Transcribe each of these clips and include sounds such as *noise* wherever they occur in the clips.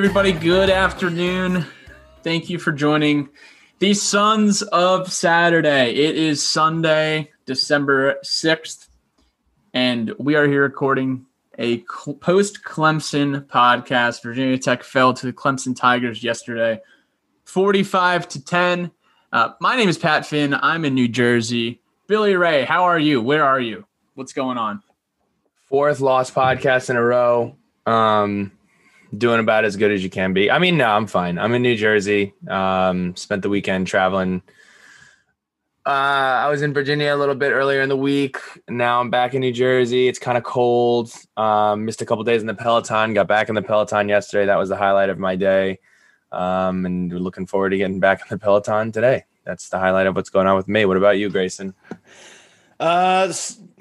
Everybody, good afternoon. Thank you for joining the Sons of Saturday. It is Sunday, December 6th, and we are here recording a post Clemson podcast. Virginia Tech fell to the Clemson Tigers yesterday, 45 to 10. Uh, my name is Pat Finn. I'm in New Jersey. Billy Ray, how are you? Where are you? What's going on? Fourth lost podcast in a row. Um, doing about as good as you can be. I mean, no, I'm fine. I'm in New Jersey. Um, spent the weekend traveling. Uh, I was in Virginia a little bit earlier in the week. Now I'm back in New Jersey. It's kind of cold. Um, missed a couple days in the Peloton. Got back in the Peloton yesterday. That was the highlight of my day. Um, and we're looking forward to getting back in the Peloton today. That's the highlight of what's going on with me. What about you, Grayson? Uh,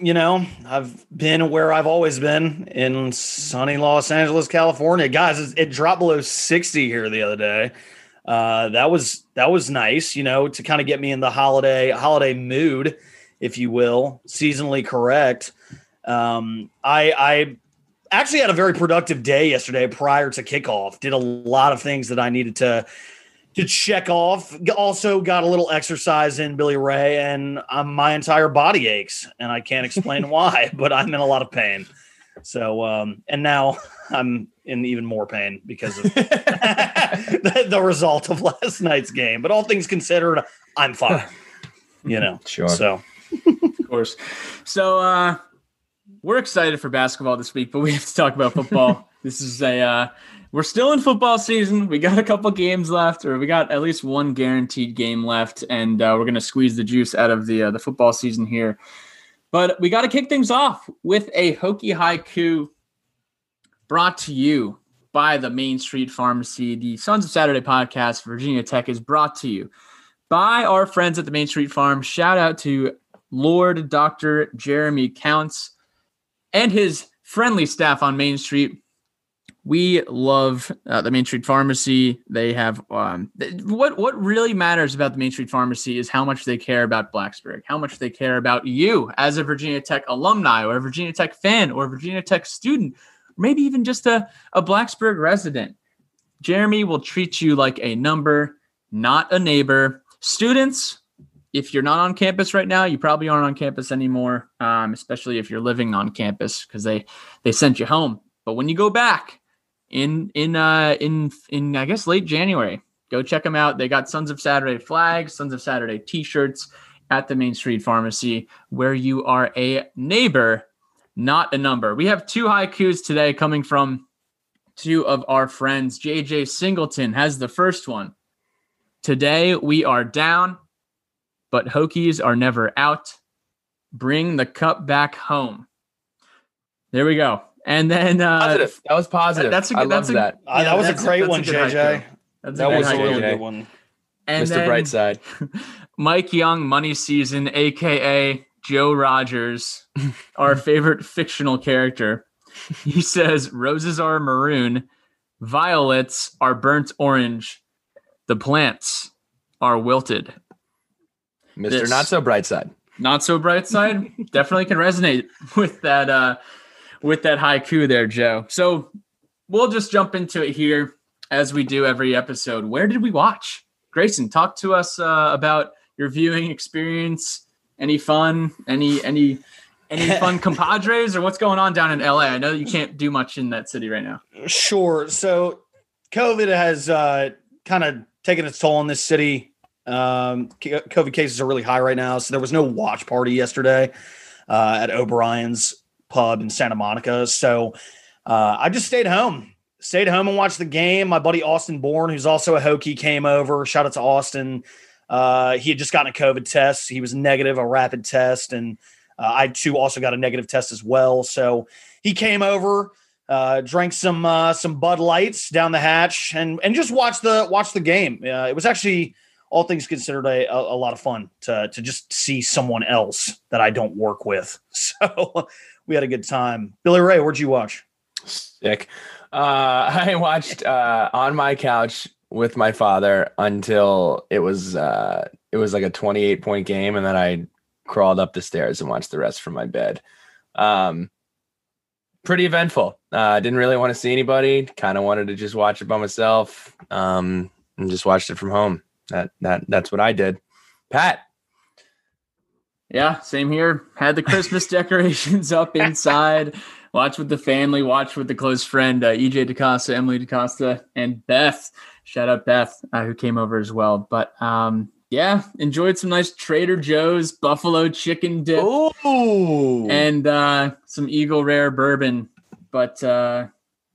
you know, I've been where I've always been in sunny Los Angeles, California. Guys, it dropped below 60 here the other day. Uh, that was that was nice, you know, to kind of get me in the holiday holiday mood, if you will, seasonally correct. Um, I I actually had a very productive day yesterday prior to kickoff. Did a lot of things that I needed to to check off. Also got a little exercise in Billy Ray, and um, my entire body aches, and I can't explain *laughs* why, but I'm in a lot of pain. So, um, and now I'm in even more pain because of *laughs* the, the, result of last night's game. But all things considered, I'm fine. You know, *laughs* sure. So, of course. So, uh, we're excited for basketball this week, but we have to talk about football. this is a uh, we're still in football season. We got a couple games left, or we got at least one guaranteed game left, and uh, we're gonna squeeze the juice out of the uh, the football season here. But we got to kick things off with a Hokie haiku brought to you by the Main Street Pharmacy. The Sons of Saturday podcast, Virginia Tech, is brought to you by our friends at the Main Street Farm. Shout out to Lord Dr. Jeremy Counts and his friendly staff on Main Street we love uh, the Main Street Pharmacy. They have um, what what really matters about the Main Street Pharmacy is how much they care about Blacksburg, how much they care about you as a Virginia Tech alumni or a Virginia Tech fan or a Virginia Tech student, maybe even just a, a Blacksburg resident. Jeremy will treat you like a number, not a neighbor. Students, if you're not on campus right now, you probably aren't on campus anymore, um, especially if you're living on campus because they they sent you home. But when you go back, in in uh in in I guess late January. Go check them out. They got Sons of Saturday flags, Sons of Saturday t-shirts at the Main Street Pharmacy where you are a neighbor, not a number. We have two haikus today coming from two of our friends. JJ Singleton has the first one. Today we are down, but Hokies are never out. Bring the cup back home. There we go. And then uh, positive. That was positive. That's a good, I that's a, that. Uh, that was a great one, JJ. That was a really good one. And Mr. Brightside. *laughs* Mike Young, Money Season, aka Joe Rogers, *laughs* our favorite fictional character. He *laughs* says roses are maroon, violets are burnt orange, the plants are wilted. Mr. This, not so bright side. Not so bright side. definitely can resonate with that uh with that haiku there, Joe. So we'll just jump into it here as we do every episode. Where did we watch? Grayson, talk to us uh, about your viewing experience. Any fun? Any any any *laughs* fun compadres or what's going on down in LA? I know you can't do much in that city right now. Sure. So COVID has uh, kind of taken its toll on this city. Um, COVID cases are really high right now, so there was no watch party yesterday uh, at O'Brien's pub in Santa Monica. So uh, I just stayed home, stayed home and watched the game. My buddy Austin Bourne, who's also a Hokie, came over. Shout out to Austin. Uh, he had just gotten a COVID test. He was negative, a rapid test, and uh, I too also got a negative test as well. So he came over, uh, drank some uh, some Bud Lights down the hatch, and and just watched the watch the game. Uh, it was actually all things considered a, a, a, lot of fun to to just see someone else that I don't work with. *laughs* So we had a good time. Billy Ray, where'd you watch? Sick. Uh, *laughs* I watched uh, on my couch with my father until it was uh, it was like a 28 point game, and then I crawled up the stairs and watched the rest from my bed. Um, pretty eventful. Uh, didn't really want to see anybody. Kind of wanted to just watch it by myself, um, and just watched it from home. That that that's what I did. Pat, yeah, same here. Had the Christmas *laughs* decorations up inside. Watch with the family. Watch with the close friend uh, EJ DaCosta, Emily DaCosta, and Beth. Shout out Beth, uh, who came over as well. But um, yeah, enjoyed some nice Trader Joe's buffalo chicken dip Ooh. and uh, some Eagle Rare bourbon. But uh,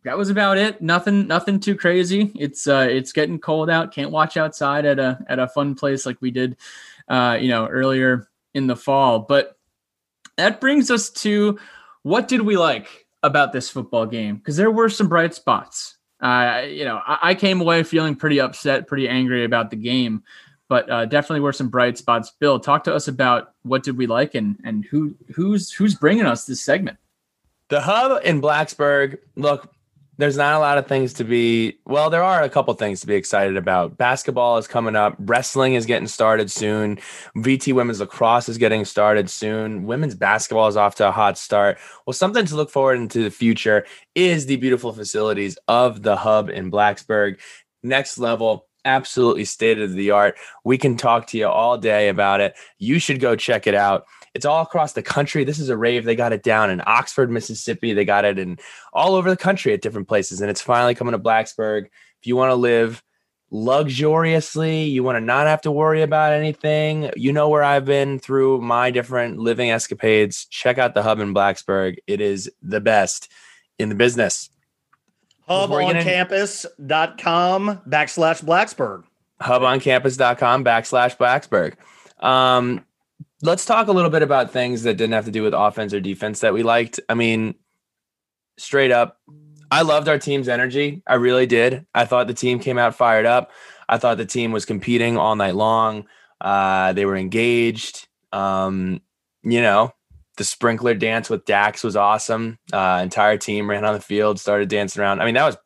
that was about it. Nothing, nothing too crazy. It's uh, it's getting cold out. Can't watch outside at a at a fun place like we did, uh, you know, earlier in the fall. But that brings us to what did we like about this football game? Because there were some bright spots. Uh, you know, I, I, came away feeling pretty upset, pretty angry about the game, but uh, definitely were some bright spots. Bill, talk to us about what did we like and and who who's who's bringing us this segment. The hub in Blacksburg. Look, there's not a lot of things to be well there are a couple things to be excited about. Basketball is coming up. Wrestling is getting started soon. Vt women's lacrosse is getting started soon. Women's basketball is off to a hot start. Well something to look forward into the future is the beautiful facilities of the hub in blacksburg. Next level absolutely state of the art we can talk to you all day about it. You should go check it out it's all across the country. This is a rave. They got it down in Oxford, Mississippi. They got it in all over the country at different places. And it's finally coming to Blacksburg. If you want to live luxuriously, you want to not have to worry about anything, you know where I've been through my different living escapades. Check out the hub in Blacksburg. It is the best in the business. Huboncampus.com backslash Blacksburg. Huboncampus.com backslash Blacksburg. Um, let's talk a little bit about things that didn't have to do with offense or defense that we liked. I mean, straight up, I loved our team's energy. I really did. I thought the team came out fired up. I thought the team was competing all night long. Uh, they were engaged. Um, you know, the sprinkler dance with Dax was awesome. Uh, entire team ran on the field, started dancing around. I mean, that was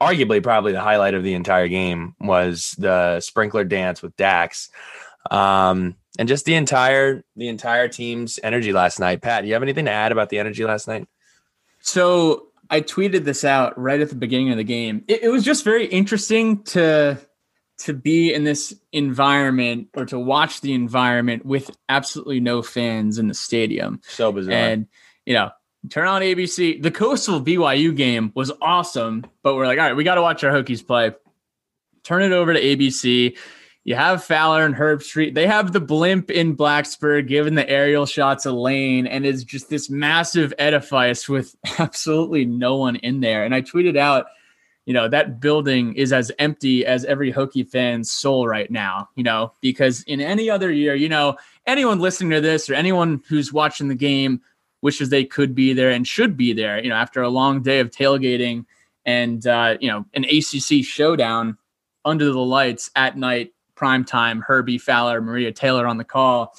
arguably probably the highlight of the entire game was the sprinkler dance with Dax. Um, and just the entire the entire team's energy last night. Pat, do you have anything to add about the energy last night? So I tweeted this out right at the beginning of the game. It, it, was just very interesting to to be in this environment or to watch the environment with absolutely no fans in the stadium. So bizarre. And you know, turn on ABC. The Coastal BYU game was awesome, but we're like, all right, we got to watch our Hokies play. Turn it over to ABC you have Fowler and Herb Street. They have the blimp in Blacksburg giving the aerial shots a lane, and it's just this massive edifice with *laughs* absolutely no one in there. And I tweeted out, you know, that building is as empty as every Hokie fan's soul right now, you know, because in any other year, you know, anyone listening to this or anyone who's watching the game wishes they could be there and should be there, you know, after a long day of tailgating and, uh, you know, an ACC showdown under the lights at night prime time, Herbie Fowler, Maria Taylor on the call.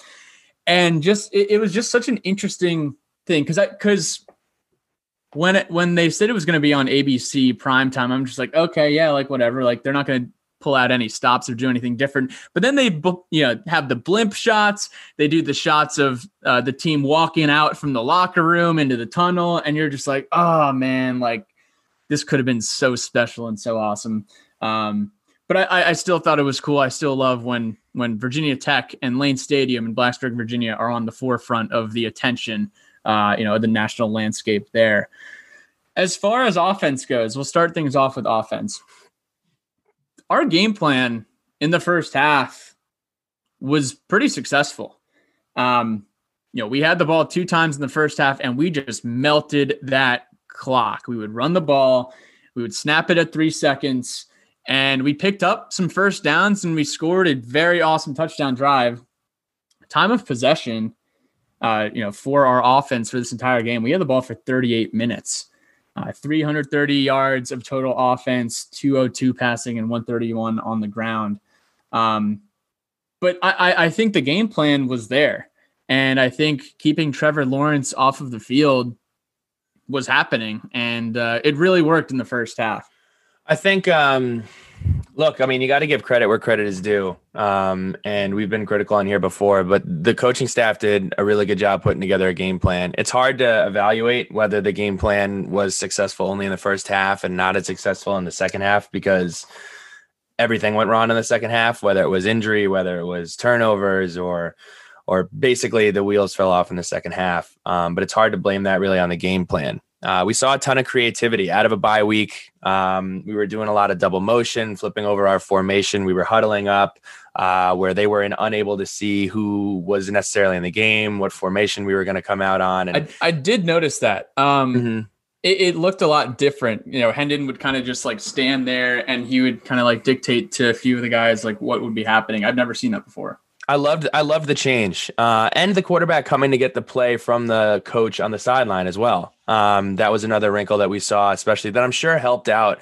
And just it, it was just such an interesting thing because I because when it when they said it was going to be on ABC prime time, I'm just like, okay, yeah, like whatever. Like they're not going to pull out any stops or do anything different. But then they you know have the blimp shots. They do the shots of uh, the team walking out from the locker room into the tunnel, and you're just like, oh man, like this could have been so special and so awesome. Um, but I, I still thought it was cool. I still love when when Virginia Tech and Lane Stadium in Blacksburg, Virginia, are on the forefront of the attention, uh, you know, the national landscape there. As far as offense goes, we'll start things off with offense. Our game plan in the first half was pretty successful. Um, you know, we had the ball two times in the first half, and we just melted that clock. We would run the ball, we would snap it at three seconds and we picked up some first downs and we scored a very awesome touchdown drive. Time of possession, uh, you know, for our offense for this entire game, we had the ball for 38 minutes, uh, 330 yards of total offense, 202 passing, and 131 on the ground. Um, but I, I think the game plan was there, and I think keeping Trevor Lawrence off of the field was happening, and uh, it really worked in the first half. I think um, Look, I mean, you got to give credit where credit is due. Um, and we've been critical on here before, but the coaching staff did a really good job putting together a game plan. It's hard to evaluate whether the game plan was successful only in the first half and not as successful in the second half because everything went wrong in the second half, whether it was injury, whether it was turnovers, or or basically the wheels fell off in the second half. Um, but it's hard to blame that really on the game plan. Uh, we saw a ton of creativity out of a bye week. Um, we were doing a lot of double motion, flipping over our formation. We were huddling up uh, where they were in, unable to see who was necessarily in the game, what formation we were going to come out on. And I, I did notice that. Um, mm-hmm. it, it, looked a lot different. You know, Hendon would kind of just like stand there and he would kind of like dictate to a few of the guys like what would be happening. I've never seen that before. I loved I loved the change uh, and the quarterback coming to get the play from the coach on the sideline as well. Um, that was another wrinkle that we saw, especially that I'm sure helped out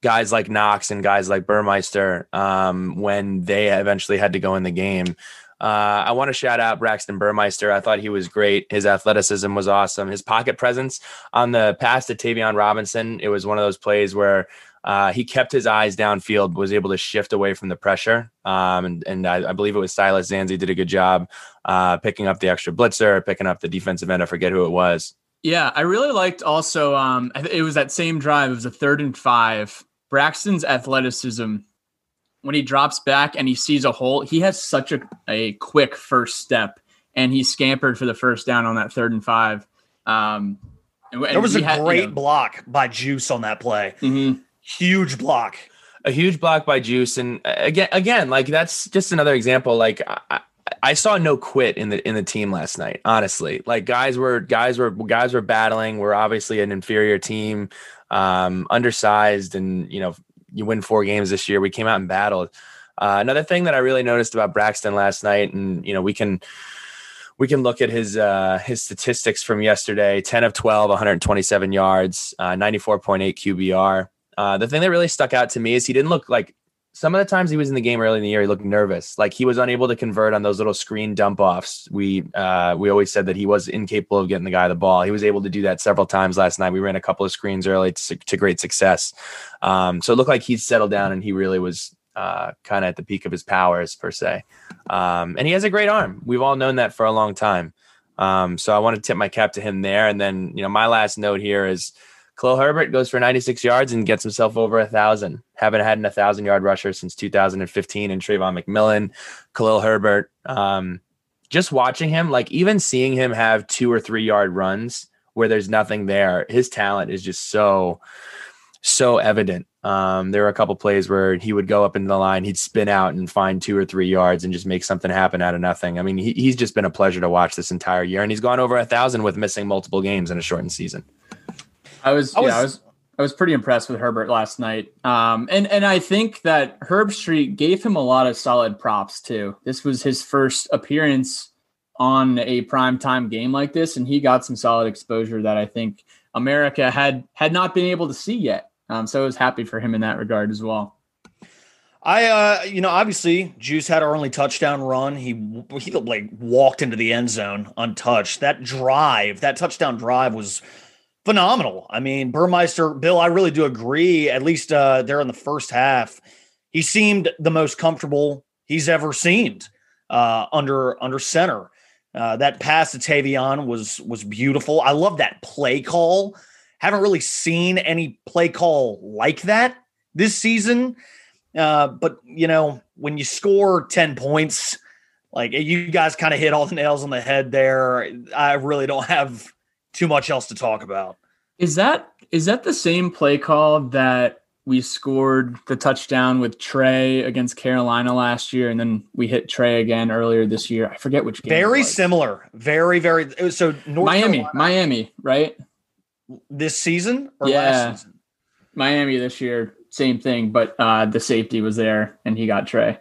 guys like Knox and guys like Burmeister um, when they eventually had to go in the game. Uh, I want to shout out Braxton Burmeister. I thought he was great. His athleticism was awesome. His pocket presence on the pass to Tayvion Robinson, it was one of those plays where uh, he kept his eyes downfield, was able to shift away from the pressure. Um, and, and I, I, believe it was Silas Dzansi did a good job uh, picking up the extra blitzer, picking up the defensive end. I forget who it was. Yeah, I really liked also. Um, it was that same drive. It was a third and five. Braxton's athleticism when he drops back and he sees a hole, he has such a, a quick first step, and he scampered for the first down on that third and five. Um, and, there was a had, great you know, block by Juice on that play. Mm-hmm huge block. A huge block by Juice, and uh, again, again, like that's just another example. Like I, I saw no quit in the in the team last night. Honestly, like guys were guys were guys were battling. We're obviously an inferior team, um, undersized, and you know you win four games this year. We came out and battled. Uh, another thing that I really noticed about Braxton last night, and you know we can we can look at his uh, his statistics from yesterday: ten of 12, 127 yards, uh, 94.8 QBR. Uh, the thing that really stuck out to me is he didn't look like some of the times he was in the game early in the year, he looked nervous. Like he was unable to convert on those little screen dump offs. We uh, we always said that he was incapable of getting the guy the ball. He was able to do that several times last night. We ran a couple of screens early to, to great success. Um, so it looked like he'd settled down and he really was uh, kind of at the peak of his powers per se. Um, and he has a great arm. We've all known that for a long time. Um, so I want to tip my cap to him there. And then you know my last note here is Khalil Herbert goes for 96 yards and gets himself over a thousand. Haven't had an 1,000 yard rusher since 2015 and Travon McMillian, Khalil Herbert. Um, just watching him, like even seeing him have two or three yard runs where there's nothing there, his talent is just so, so evident. Um, there were a couple plays where he would go up into the line, he'd spin out and find two or three yards and just make something happen out of nothing. I mean, he, he's just been a pleasure to watch this entire year, and he's gone over a thousand with missing multiple games in a shortened season. I was, I was, yeah, I was, I was pretty impressed with Herbert last night. Um, and and I think that Herbstreit gave him a lot of solid props too. This was his first appearance on a primetime game like this, and he got some solid exposure that I think America had had not been able to see yet. Um, so I was happy for him in that regard as well. I, uh, you know, obviously, Juice had our only touchdown run. He he like walked into the end zone untouched. That drive, that touchdown drive, was phenomenal. I mean, Burmeister, Bill, I really do agree. At least uh, there in the first half, he seemed the most comfortable he's ever seemed uh, under under center. Uh, that pass to Tayvion was was beautiful. I love that play call. Haven't really seen any play call like that this season. Uh, but you know, when you score ten points, like you guys kind of hit all the nails on the head there. I really don't *laughs* have too much else to talk about. Is that is that the same play call that we scored the touchdown with Trey against Carolina last year, and then we hit Trey again earlier this year. I forget which game. Very similar. Very very. So North Miami, Carolina, Miami, right? This season or yeah. last season? Miami this year, same thing, but uh, the safety was there and he got Trey.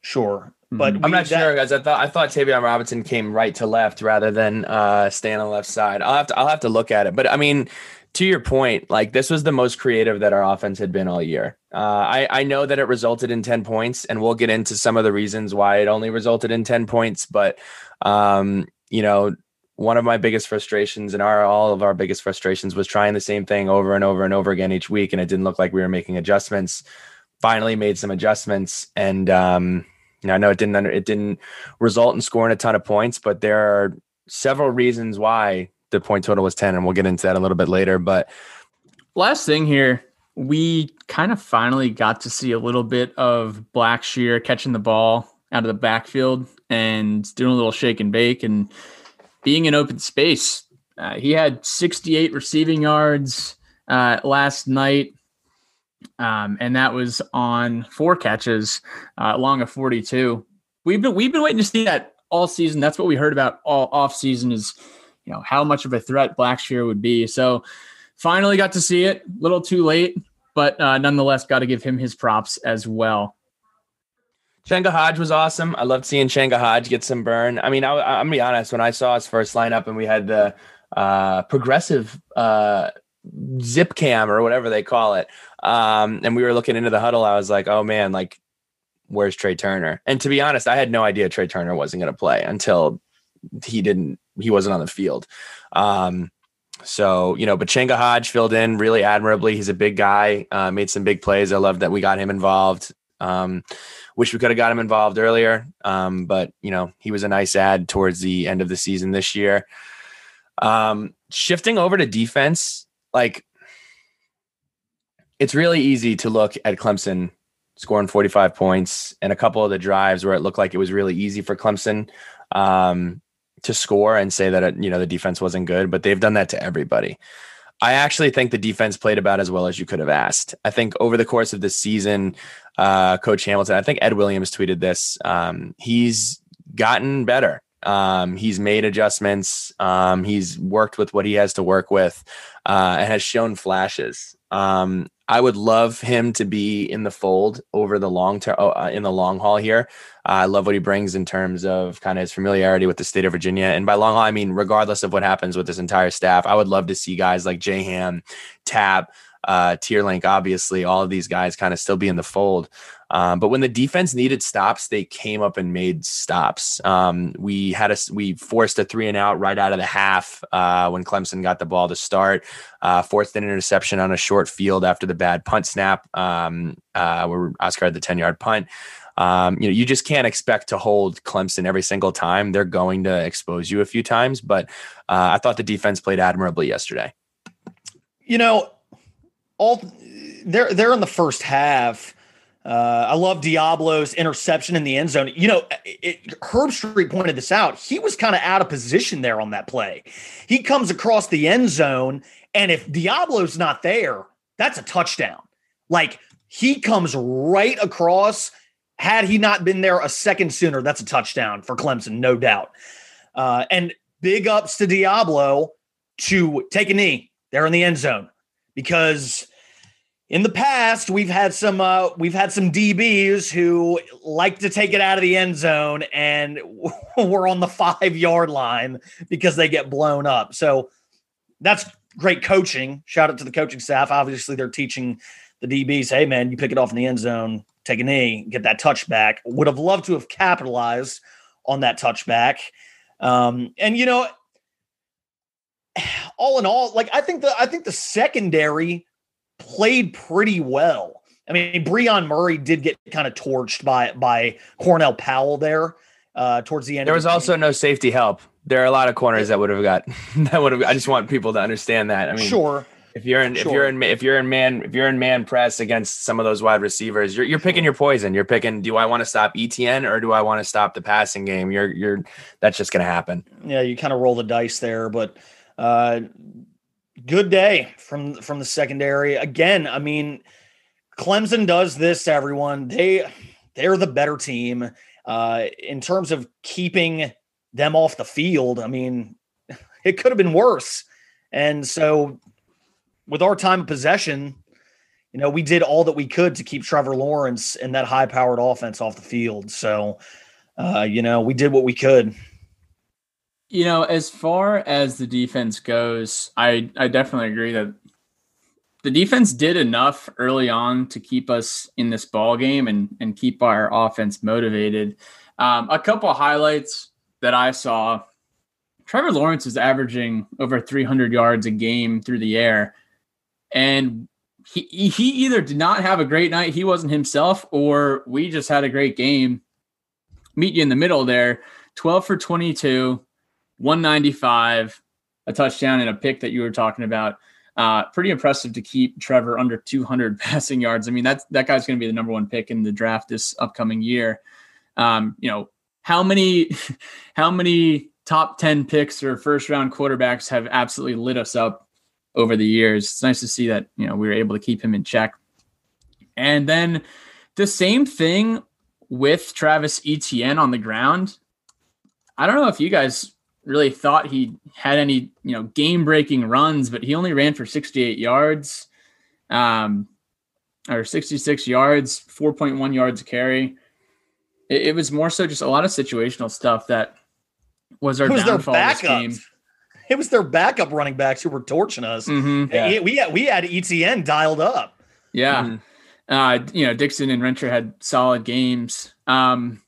Sure. But I'm not that, sure, guys. I thought I thought Tayvion Robinson came right to left rather than uh, staying on the left side. I'll have to I'll have to look at it. But I mean, to your point, like this was the most creative that our offense had been all year. Uh, I I know that it resulted in ten points, and we'll get into some of the reasons why it only resulted in ten points. But um, you know, one of my biggest frustrations and our all of our biggest frustrations was trying the same thing over and over and over again each week, and it didn't look like we were making adjustments finally made some adjustments. And um, you I know it didn't it didn't result in scoring a ton of points, but there are several reasons why the point total was 10, and we'll get into that a little bit later. But last thing here, we kind of finally got to see a little bit of Blackshear catching the ball out of the backfield and doing a little shake and bake and being in open space. Uh, he had 68 receiving yards uh, last night. Um, and that was on four catches uh, along a 42. We've been we've been waiting to see that all season. That's what we heard about all off season is you know how much of a threat Blackshear would be. So finally got to see it. A little too late, but uh, nonetheless got to give him his props as well. Changa Hodge was awesome. I loved seeing Changa Hodge get some burn. I mean, I, am gonna be honest. When I saw his first lineup and we had the uh, progressive uh, zip cam or whatever they call it, um, and we were looking into the huddle, I was like, oh man, like where's Tre Turner? And to be honest, I had no idea Tre Turner wasn't going to play until he didn't. He wasn't on the field. Um, so you know, but Changa Hodge filled in really admirably. He's a big guy, uh, made some big plays. I love that we got him involved. Um, wish we could have got him involved earlier, um, but you know, he was a nice add towards the end of the season this year. Um, shifting over to defense, like it's really easy to look at Clemson scoring 45 points and a couple of the drives where it looked like it was really easy for Clemson um, to score and say that, it, you know, the defense wasn't good, but they've done that to everybody. I actually think the defense played about as well as you could have asked. I think over the course of the season, uh, Coach Hamilton, I think Ed Williams tweeted this. Um, he's gotten better. Um, he's made adjustments. Um, he's worked with what he has to work with, uh, and has shown flashes. Um, I would love him to be in the fold over the long term, oh, uh, in the long haul here. Uh, I love what he brings in terms of kind of his familiarity with the state of Virginia. And by long haul, I mean, regardless of what happens with this entire staff, I would love to see guys like Jay Ham, Tap, uh, Teerlinck, obviously, all of these guys kind of still be in the fold. Um, but when the defense needed stops, they came up and made stops. Um, we had a we forced a three and out right out of the half uh, when Clemson got the ball to start. Uh, forced an interception on a short field after the bad punt snap, um, uh, where Oscar had the ten yard punt. Um, you know, you just can't expect to hold Clemson every single time. They're going to expose you a few times, but uh, I thought the defense played admirably yesterday. You know, all they're they're in the first half uh, I love Deablo's interception in the end zone. You know, it, Herbstreit pointed this out. He was kind of out of position there on that play. He comes across the end zone, and if Deablo's not there, that's a touchdown. Like he comes right across. Had he not been there a second sooner, that's a touchdown for Clemson, no doubt. Uh, and big ups to Deablo to take a knee there in the end zone because in the past we've had some uh, we've had some DBs who like to take it out of the end zone and *laughs* we're on the five yard line because they get blown up. So that's great coaching. Shout out to the coaching staff. Obviously, they're teaching the DBs, hey man, you pick it off in the end zone, take a knee, get that touchback. Would have loved to have capitalized on that touchback. Um, and you know, *sighs* all in all, like I think the I think the secondary played pretty well. I mean, Brion Murray did get kind of torched by by Cornell Powell there uh, towards the end. There was the also no safety help. There are a lot of corners that would have got *laughs* that would have. I just want people to understand that. I mean, sure. If you're in, sure. if you're in, if you're in man, if you're in man press against some of those wide receivers, you're you're picking your poison. You're picking. Do I want to stop Etienne or do I want to stop the passing game? You're you're. That's just going to happen. Yeah, you kind of roll the dice there, but uh, good day from from the secondary. Again, I mean, Clemson does this to everyone. They they're the better team uh, in terms of keeping them off the field. I mean, *laughs* it could have been worse. And so, with our time of possession, you know, we did all that we could to keep Trevor Lawrence and that high-powered offense off the field. So, uh, you know, we did what we could. You know, as far as the defense goes, I I definitely agree that the defense did enough early on to keep us in this ball game and and keep our offense motivated. Um, a couple highlights that I saw: Trevor Lawrence is averaging over 300 yards a game through the air, and he he either did not have a great night, he wasn't himself, or we just had a great game. Meet you in the middle there. 12 for 22, 195, a touchdown and a pick that you were talking about. Uh, pretty impressive to keep Trevor under 200 *laughs* passing yards. I mean, that's that guy's going to be the number one pick in the draft this upcoming year. Um, you know, how many *laughs* how many top 10 picks or first round quarterbacks have absolutely lit us up over the years. It's nice to see that, you know, we were able to keep him in check. And then the same thing with Travis Etienne on the ground. I don't know if you guys really thought he had any, you know, game breaking runs, but he only ran for 68 yards, um, or 66 yards, 4.1 yards a carry. It, it was more so just a lot of situational stuff that was our was downfall this game. It was their backup running backs who were torching us. Mm-hmm. Yeah. We had we had Etienne dialed up. Yeah. Mm-hmm. Uh, you know, Dixon and Rencher had solid games. Um,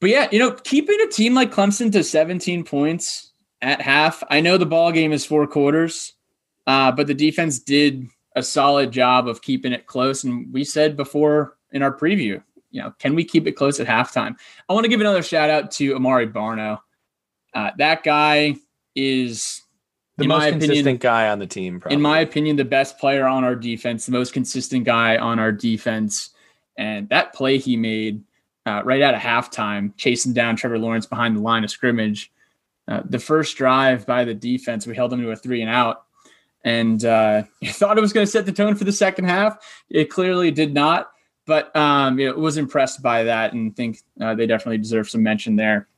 but yeah, you know, keeping a team like Clemson to 17 points at half. I know the ball game is four quarters, uh, but the defense did a solid job of keeping it close. And we said before in our preview, you know, can we keep it close at halftime? I want to give another shout out to Amaré Barno. Uh, that guy is the most consistent opinion, guy on the team. Probably. In my opinion, the best player on our defense, the most consistent guy on our defense. And that play he made uh, right out of halftime, chasing down Trevor Lawrence behind the line of scrimmage. Uh, the first drive by the defense, we held them to a three and out, and uh, *laughs* thought it was going to set the tone for the second half. It clearly did not, but um, it was impressed by that and think uh, they definitely deserve some mention there.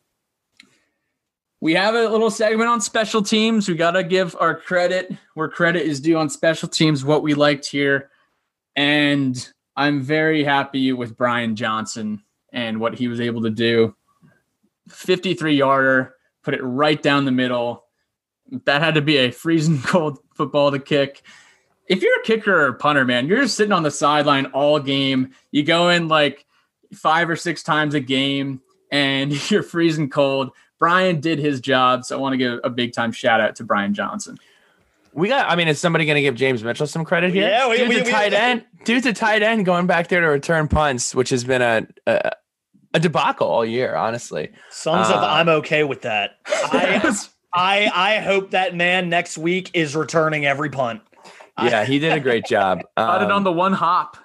We have a little segment on special teams. We got to give our credit where credit is due on special teams, what we liked here. And I'm very happy with Brian Johnson and what he was able to do. 53 yarder, put it right down the middle. That had to be a freezing *laughs* cold football to kick. If you're a kicker or a punter, man, you're just sitting on the sideline all game. You go in like five or six times a game and *laughs* you're freezing cold. Brian did his job. So I want to give a big time shout out to Brian Johnson. We got. I mean, is somebody going to give James Mitchell some credit here? Yeah, we, dude's we, a tight we, end. Dude's a tight end going back there to return punts, which has been a a, a debacle all year. Honestly, sons uh, of I'm okay with that. *laughs* I, I I hope that man next week is returning every punt. Yeah, he did a great job. *laughs* Got um, it on the one hop.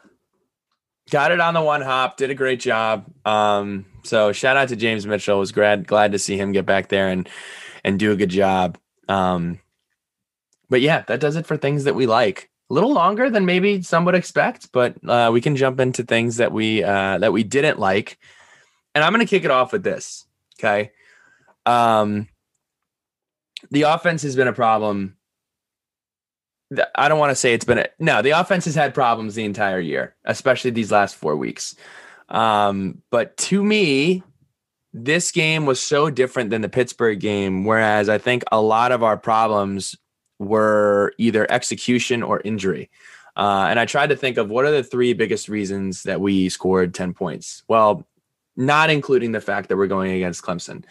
Got it on the one hop. Did a great job. Um, so shout out to James Mitchell. Was glad glad to see him get back there and and do a good job. Um, but yeah, that does it for things that we like. A little longer than maybe some would expect, but uh, we can jump into things that we uh, that we didn't like. And I'm going to kick it off with this. Okay. Um, the offense has been a problem I don't want to say it's been a, no. The offense has had problems the entire year, especially these last four weeks. Um, but to me, this game was so different than the Pittsburgh game. Whereas I think a lot of our problems were either execution or injury. Uh, and I tried to think of what are the three biggest reasons that we scored 10 points. Well, not including the fact that we're going against Clemson.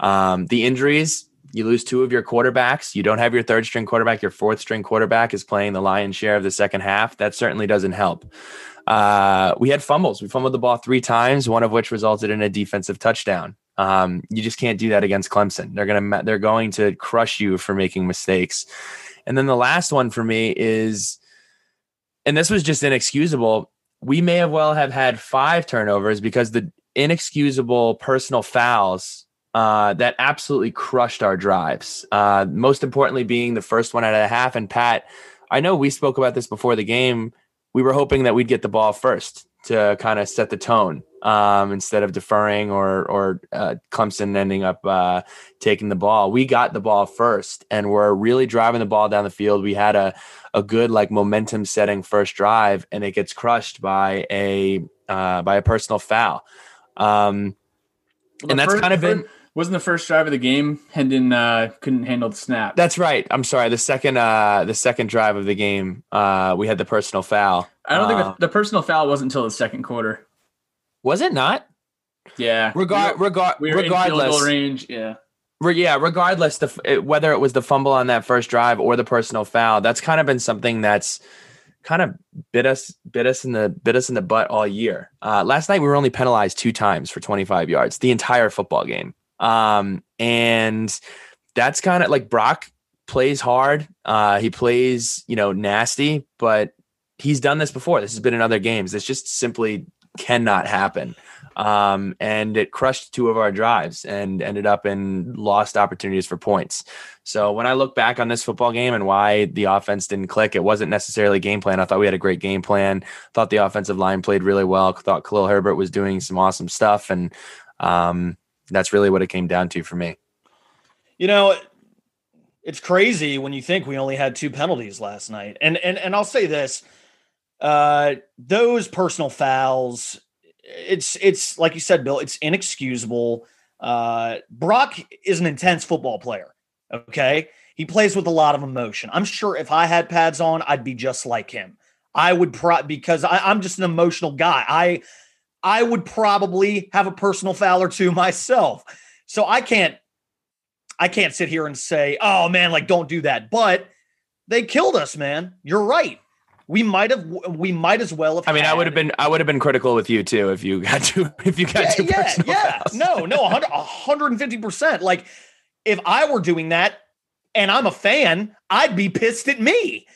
Um, the injuries, you lose two of your quarterbacks. You don't have your third string quarterback. Your fourth string quarterback is playing the lion's share of the second half. That certainly doesn't help. Uh, we had fumbles. We fumbled the ball three times, one of which resulted in a defensive touchdown. Um, you just can't do that against Clemson. They're gonna they're going to crush you for making mistakes. And then the last one for me is, and this was just inexcusable. We may have well have had five turnovers because the inexcusable personal fouls uh, that absolutely crushed our drives. Uh, most importantly, being the first one out of the half. And Pat, I know we spoke about this before the game. We were hoping that we'd get the ball first to kind of set the tone um, instead of deferring or or uh, Clemson ending up uh, taking the ball. We got the ball first, and we're really driving the ball down the field. We had a a good like momentum setting first drive, and it gets crushed by a uh, by a personal foul. Um, and that's kind of been wasn't the first drive of the game. Hendon uh, couldn't handle the snap. That's right. I'm sorry. The second uh, the second drive of the game, uh, we had the personal foul. I don't think the, uh, the personal foul wasn't until the second quarter. Was it not? Yeah. Regard we regard we regardless range. Yeah. Re- yeah. Regardless, the whether it was the fumble on that first drive or the personal foul, that's kind of been something that's kind of bit us bit us in the bit us in the butt all year. Uh, last night we were only penalized two times for 25 yards the entire football game. Um, and that's kind of like Brock plays hard. Uh, he plays, you know, nasty, but he's done this before. This has been in other games. This just simply cannot happen. Um, and it crushed two of our drives and ended up in lost opportunities for points. So when I look back on this football game and why the offense didn't click, it wasn't necessarily game plan. I thought we had a great game plan. Thought the offensive line played really well. Thought Khalil Herbert was doing some awesome stuff, and um, that's really what it came down to for me. You know, it's crazy when you think we only had two penalties last night. And and and I'll say this, uh those personal fouls, it's it's like you said, Bill, it's inexcusable. Uh Brock is an intense football player. Okay. He plays with a lot of emotion. I'm sure if I had pads on, I'd be just like him. I would pro because I, I'm just an emotional guy. I I would probably have a personal foul or two *laughs* myself. So I can't I can't sit here and say, "Oh man, like don't do that." But they killed us, man. You're right. We might have we might as well have I mean, I would have been I would have been critical with you too if you got to *laughs* if you got yeah, to yeah, yeah. Fouls. No, no, 100 150%. Like if I were doing that and I'm a fan, I'd be pissed at me.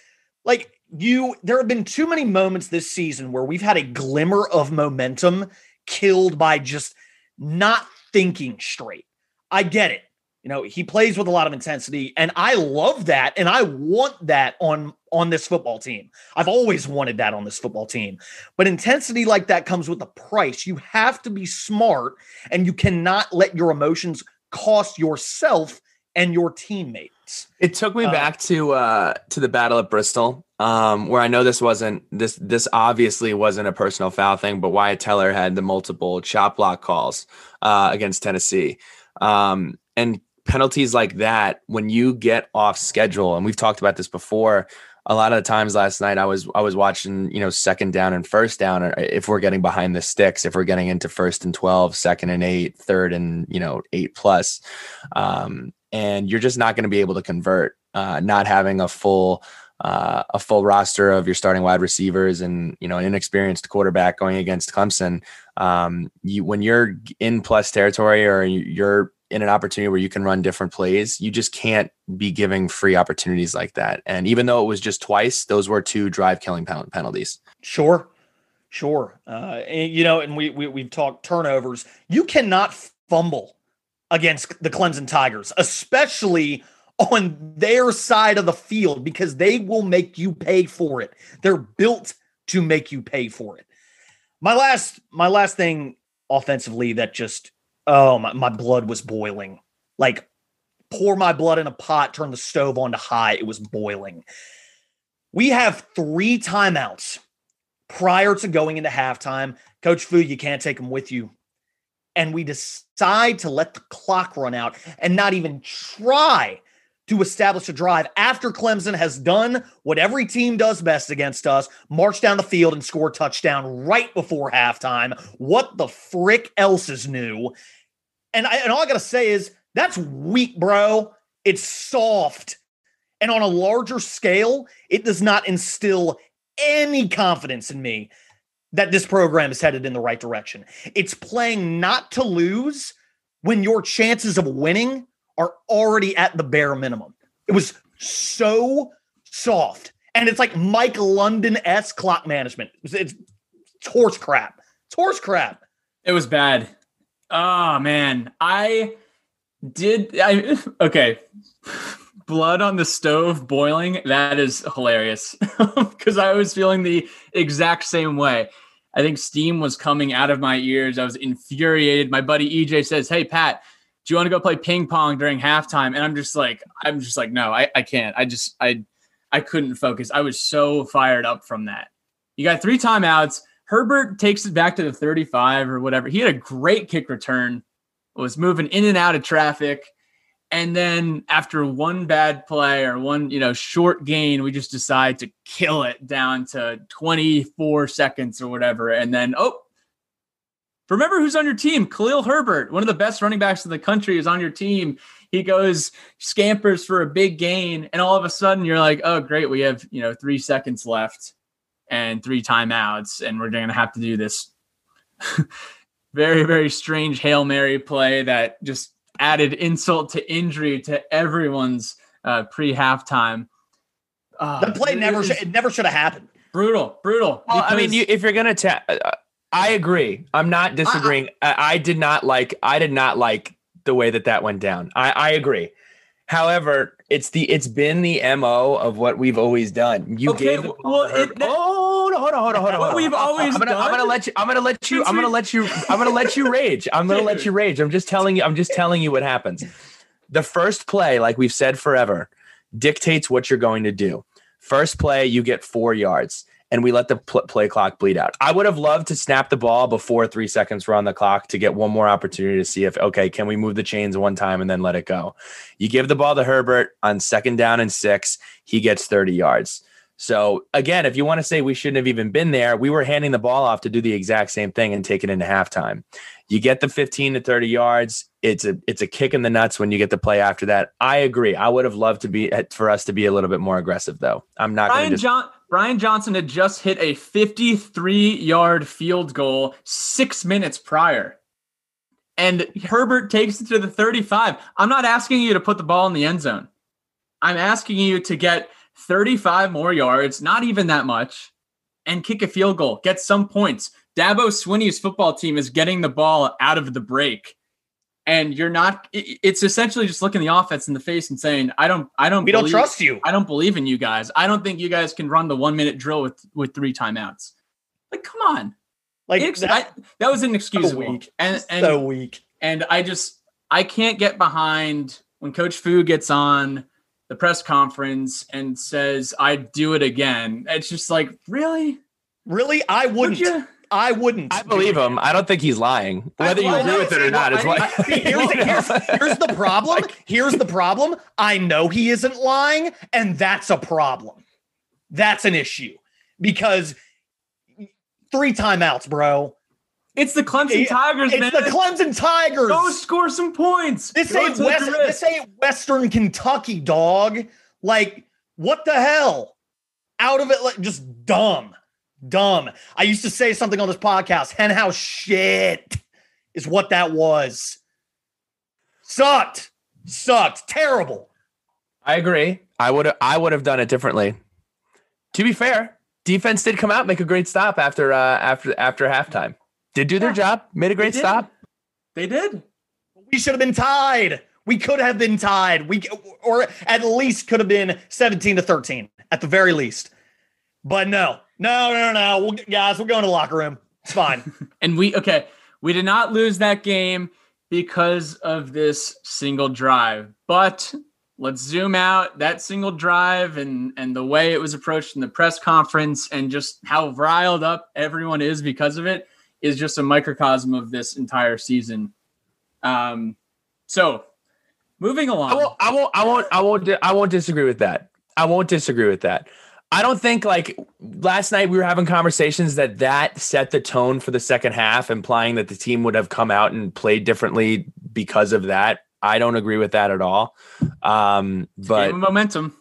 Like you there have been too many moments this season where we've had a glimmer of momentum killed by just not thinking straight. I get it. You know, he plays with a lot of intensity and I love that and I want that on on this football team. I've always wanted that on this football team. But intensity like that comes with a price. You have to be smart and you cannot let your emotions cost yourself and your teammates. It took me uh, back to uh to the battle at Bristol, um, where I know this wasn't this this obviously wasn't a personal foul thing, but Wyatt Teller had the multiple chop block calls uh, against Tennessee. Um, and penalties like that when you get off schedule and we've talked about this before a lot of the times last night I was I was watching, you know, second down and first down uh, if we're getting behind the sticks, if we're getting into first and 12, second and 8, third and, you know, 8 plus. Um, and you're just not going to be able to convert uh, not having a full uh, a full roster of your starting wide receivers and you know an inexperienced quarterback going against Clemson. Um, you when you're in plus territory or you're in an opportunity where you can run different plays, you just can't be giving free opportunities like that. And even though it was just twice, those were two drive killing penalties. Sure. Sure. Uh, and, you know, and we, we, we've talked turnovers. You cannot fumble against the Clemson Tigers, especially on their side of the field, because they will make you pay for it. They're built to make you pay for it. My last, my last thing offensively that just oh my, my blood was boiling. Like pour my blood in a pot turn the stove on to high it was boiling. We have three timeouts prior to going into halftime. Coach fu you can't take them with you. And we decide to let the clock run out and not even try to establish a drive after Clemson has done what every team does best against us march down the field and score a touchdown right before halftime. What the frick else is new? And, I, and all I got to say is that's weak, bro. It's soft. And on a larger scale, it does not instill any confidence in me that this program is headed in the right direction. It's playing not to lose when your chances of winning are already at the bare minimum. It was so soft. And it's like Mike London S clock management. It's, it's, it's horse crap. It's horse crap. It was bad. Oh man, I did. I *laughs* okay. Blood on the stove boiling. That is hilarious *laughs* because I was feeling the exact same way. I think steam was coming out of my ears. I was infuriated. My buddy EJ says, "Hey Pat, do you want to go play ping pong during halftime?" And I'm just like, I'm just like, no, I, I can't. I just I I couldn't focus. I was so fired up from that. You got three timeouts. Herbert takes it back to the 35 or whatever. He had a great kick return, was moving in and out of traffic. And then after one bad play or one, you know, short gain, we just decide to kill it down to 24 seconds or whatever. And then, oh, remember who's on your team? Khalil Herbert, one of the best running backs in the country, is on your team. He goes scampers for a big gain, and all of a sudden you're like, oh, great, we have, you know, three seconds left and three timeouts, and we're going to have to do this *laughs* very, very strange Hail Mary play that just added insult to injury to everyone's uh, pre halftime. Uh, the play never, sh- it never should have happened. Brutal, brutal. Well, I mean, you, if you're going to, ta- uh, I agree. I'm not disagreeing. I, I, did not like, I did not like the way that that went down. I, I agree. However, it's the it's been the mo of what we've always done. You okay, gave well, it, oh, hold on, hold on, hold on, hold on. What we've always I'm gonna, done. I'm gonna let you. I'm gonna let you. I'm gonna let you. I'm gonna let you rage. I'm gonna let you rage. I'm just telling you. I'm just telling you what happens. The first play, like we've said forever, dictates what you're going to do. First play, you get four yards and we let the pl- play clock bleed out. I would have loved to snap the ball before three seconds were on the clock to get one more opportunity to see if, okay, can we move the chains one time and then let it go? You give the ball to Herbert on second down and six, he gets 30 yards. So again, if you want to say we shouldn't have even been there, we were handing the ball off to do the exact same thing and take it into halftime. You get the 15 to 30 yards. It's a it's a kick in the nuts when you get the play after that. I agree. I would have loved to be for us to be a little bit more aggressive though. I'm not Brian just- John Brian Johnson had just hit a 53 yard field goal six minutes prior. And Herbert takes it to the 35. I'm not asking you to put the ball in the end zone. I'm asking you to get 35 more yards, not even that much, and kick a field goal, get some points. Dabo Swinney's football team is getting the ball out of the break and you're not it's essentially just looking the offense in the face and saying i don't i don't we believe, don't trust you. I don't believe in you guys. I don't think you guys can run the one minute drill with with three timeouts. Like come on. Like that, I, that was inexcusable. so weak. and, and so weak. and i just i can't get behind when coach fu gets on the press conference and says i'd do it again. It's just like really? Really? I wouldn't. Would I wouldn't. I believe him. I don't think he's lying. Whether you agree with it or not is what. *laughs* here's, here's, here's the problem. *laughs* Here's the problem. I know he isn't lying, and that's a problem. That's an issue because three timeouts, bro. It's the Clemson Tigers, it's man. the Clemson Tigers. Go score some points. This ain't West, this ain't Western Kentucky, dog. Like, what the hell? Out of it, like just dumb dumb. I used to say something on this podcast. Henhouse shit is what that was. Sucked. Sucked. Terrible. I agree. I would I would have done it differently. To be fair, defense did come out make a great stop after uh after after halftime. Did do their yeah, job, made a great they stop. They did. We should have been tied. We could have been tied. We or at least could have been 17 to 13 at the very least. But no, no, no, no. We'll, guys, we're going to the locker room. It's fine. *laughs* and we, okay, we did not lose that game because of this single drive. But let's zoom out that single drive and and the way it was approached in the press conference and just how riled up everyone is because of it is just a microcosm of this entire season. Um, so moving along, I won't, I won't, I won't, I won't, I won't disagree with that. I won't disagree with that. I don't think like last night we were having conversations that that set the tone for the second half, implying that the team would have come out and played differently because of that. I don't agree with that at all. Um, but momentum.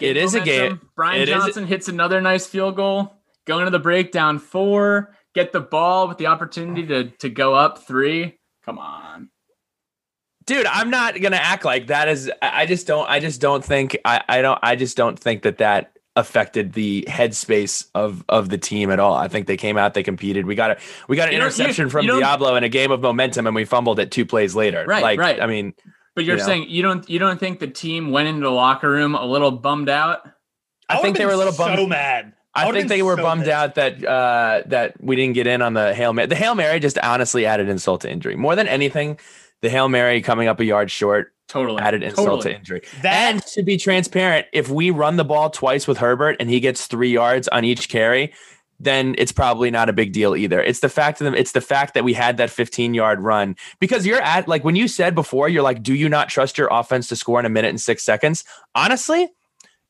It is momentum. a game. Brian it Johnson hits another nice field goal. Going to the breakdown four. Get the ball with the opportunity to to go up three. Come on dude i'm not gonna act like that is i just don't i just don't think i i don't i just don't think that that affected the headspace of of the team at all. I think they came out, they competed. We got a we got an you interception from Deablo in a game of momentum, and we fumbled it two plays later. Right, like, right. I mean, but you're you know. saying you don't you don't think the team went into the locker room a little bummed out? I, I think they were a little bummed. So mad. I, I think they were so bummed out that uh, that we didn't get in on the hail mary. The hail mary just honestly added insult to injury more than anything. The hail mary coming up a yard short Totally. Added insult totally. to injury. That, and to be transparent, if we run the ball twice with Herbert and he gets three yards on each carry, then it's probably not a big deal either. It's the fact of them, it's the fact that we had that 15 yard run because you're at like when you said before, you're like, do you not trust your offense to score in a minute and six seconds? Honestly,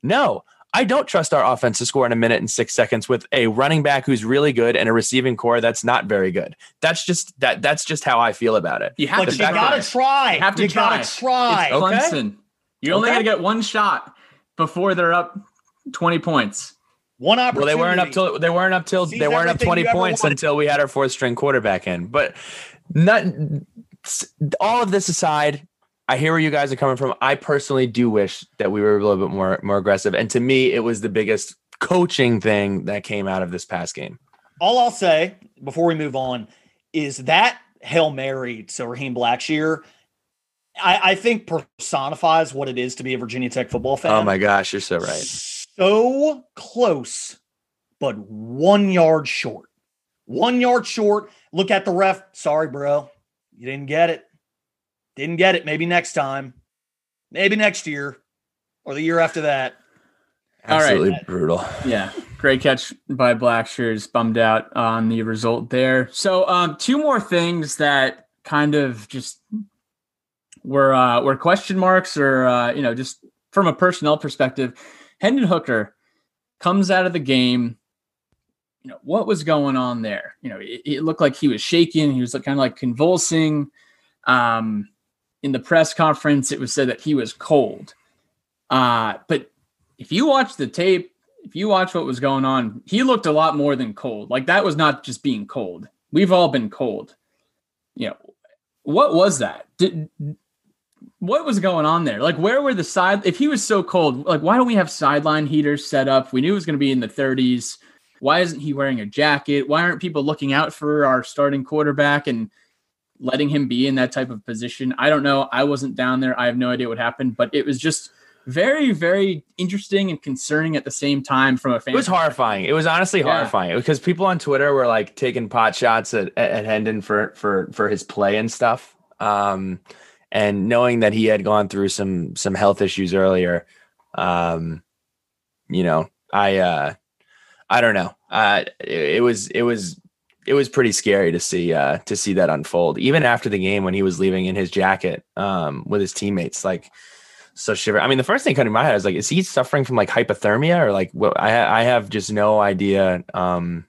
no. I don't trust our offense to score in a minute and six seconds with a running back who's really good and a receiving core that's not very good. That's just that. That's just how I feel about it. You have to. You gotta try. You have to you try. Gotta try. It's Clemson. Okay. You're only okay. gonna get one shot before they're up twenty points. One opportunity. Well, they weren't up till they weren't up till Sees they weren't up twenty points until we had our fourth string quarterback in. But not all of this aside, I hear where you guys are coming from. I personally do wish that we were a little bit more more aggressive. And to me, it was the biggest coaching thing that came out of this past game. All I'll say before we move on is that Hail Mary to Raheem Blackshear, I, I think personifies what it is to be a Virginia Tech football fan. Oh my gosh, you're so right. So close, but one yard short. One yard short. Look at the ref. Sorry, bro. You didn't get it. Didn't get it. Maybe next time. Maybe next year or the year after that. All right. Absolutely brutal. Yeah, great catch by Blackshears. Bummed out on the result there. So, um, two more things that kind of just were uh, were question marks, or uh, you know, just from a personnel perspective. Hendon Hooker comes out of the game. You know what was going on there? You know, it, it looked like he was shaking. He was kind of like convulsing. Um, in the press conference, it was said that he was cold. Uh, but if you watch the tape, if you watch what was going on, he looked a lot more than cold. Like that was not just being cold. We've all been cold. You know, what was that? Did what was going on there? Like where were the side if he was so cold, like why don't we have sideline heaters set up? We knew it was going to be in the 30s. Why isn't he wearing a jacket? Why aren't people looking out for our starting quarterback and letting him be in that type of position? I don't know. I wasn't down there. I have no idea what happened, but it was just very, very interesting and concerning at the same time from a fan. It was horrifying. It was honestly Yeah. horrifying because people on Twitter were like taking pot shots at, at, Hendon for for for his play and stuff. Um, and knowing that he had gone through some some health issues earlier, um, you know, I uh, I don't know. Uh, it, it was it was it was pretty scary to see uh to see that unfold. Even after the game when he was leaving in his jacket um with his teammates, like so shiver. I mean, the first thing coming to my head is like, is he suffering from like hypothermia or like what? I I have just no idea. Um,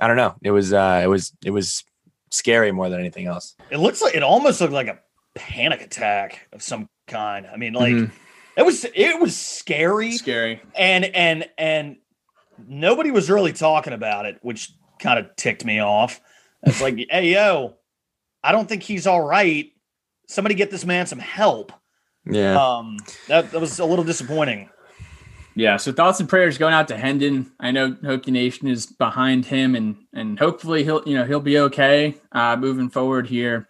I don't know. It was uh, it was it was scary more than anything else. It looks like it almost looked like a panic attack of some kind. I mean, like Mhm. it was it was scary. scary. and and and nobody was really talking about it, which kind of ticked me off. It's like, *laughs* hey yo, I don't think he's all right. Somebody get this man some help. Yeah. Um, that, that was a little disappointing. Yeah, so thoughts and prayers going out to Hendon. I know Hokie Nation is behind him, and and hopefully he'll you know he'll be okay uh, moving forward here.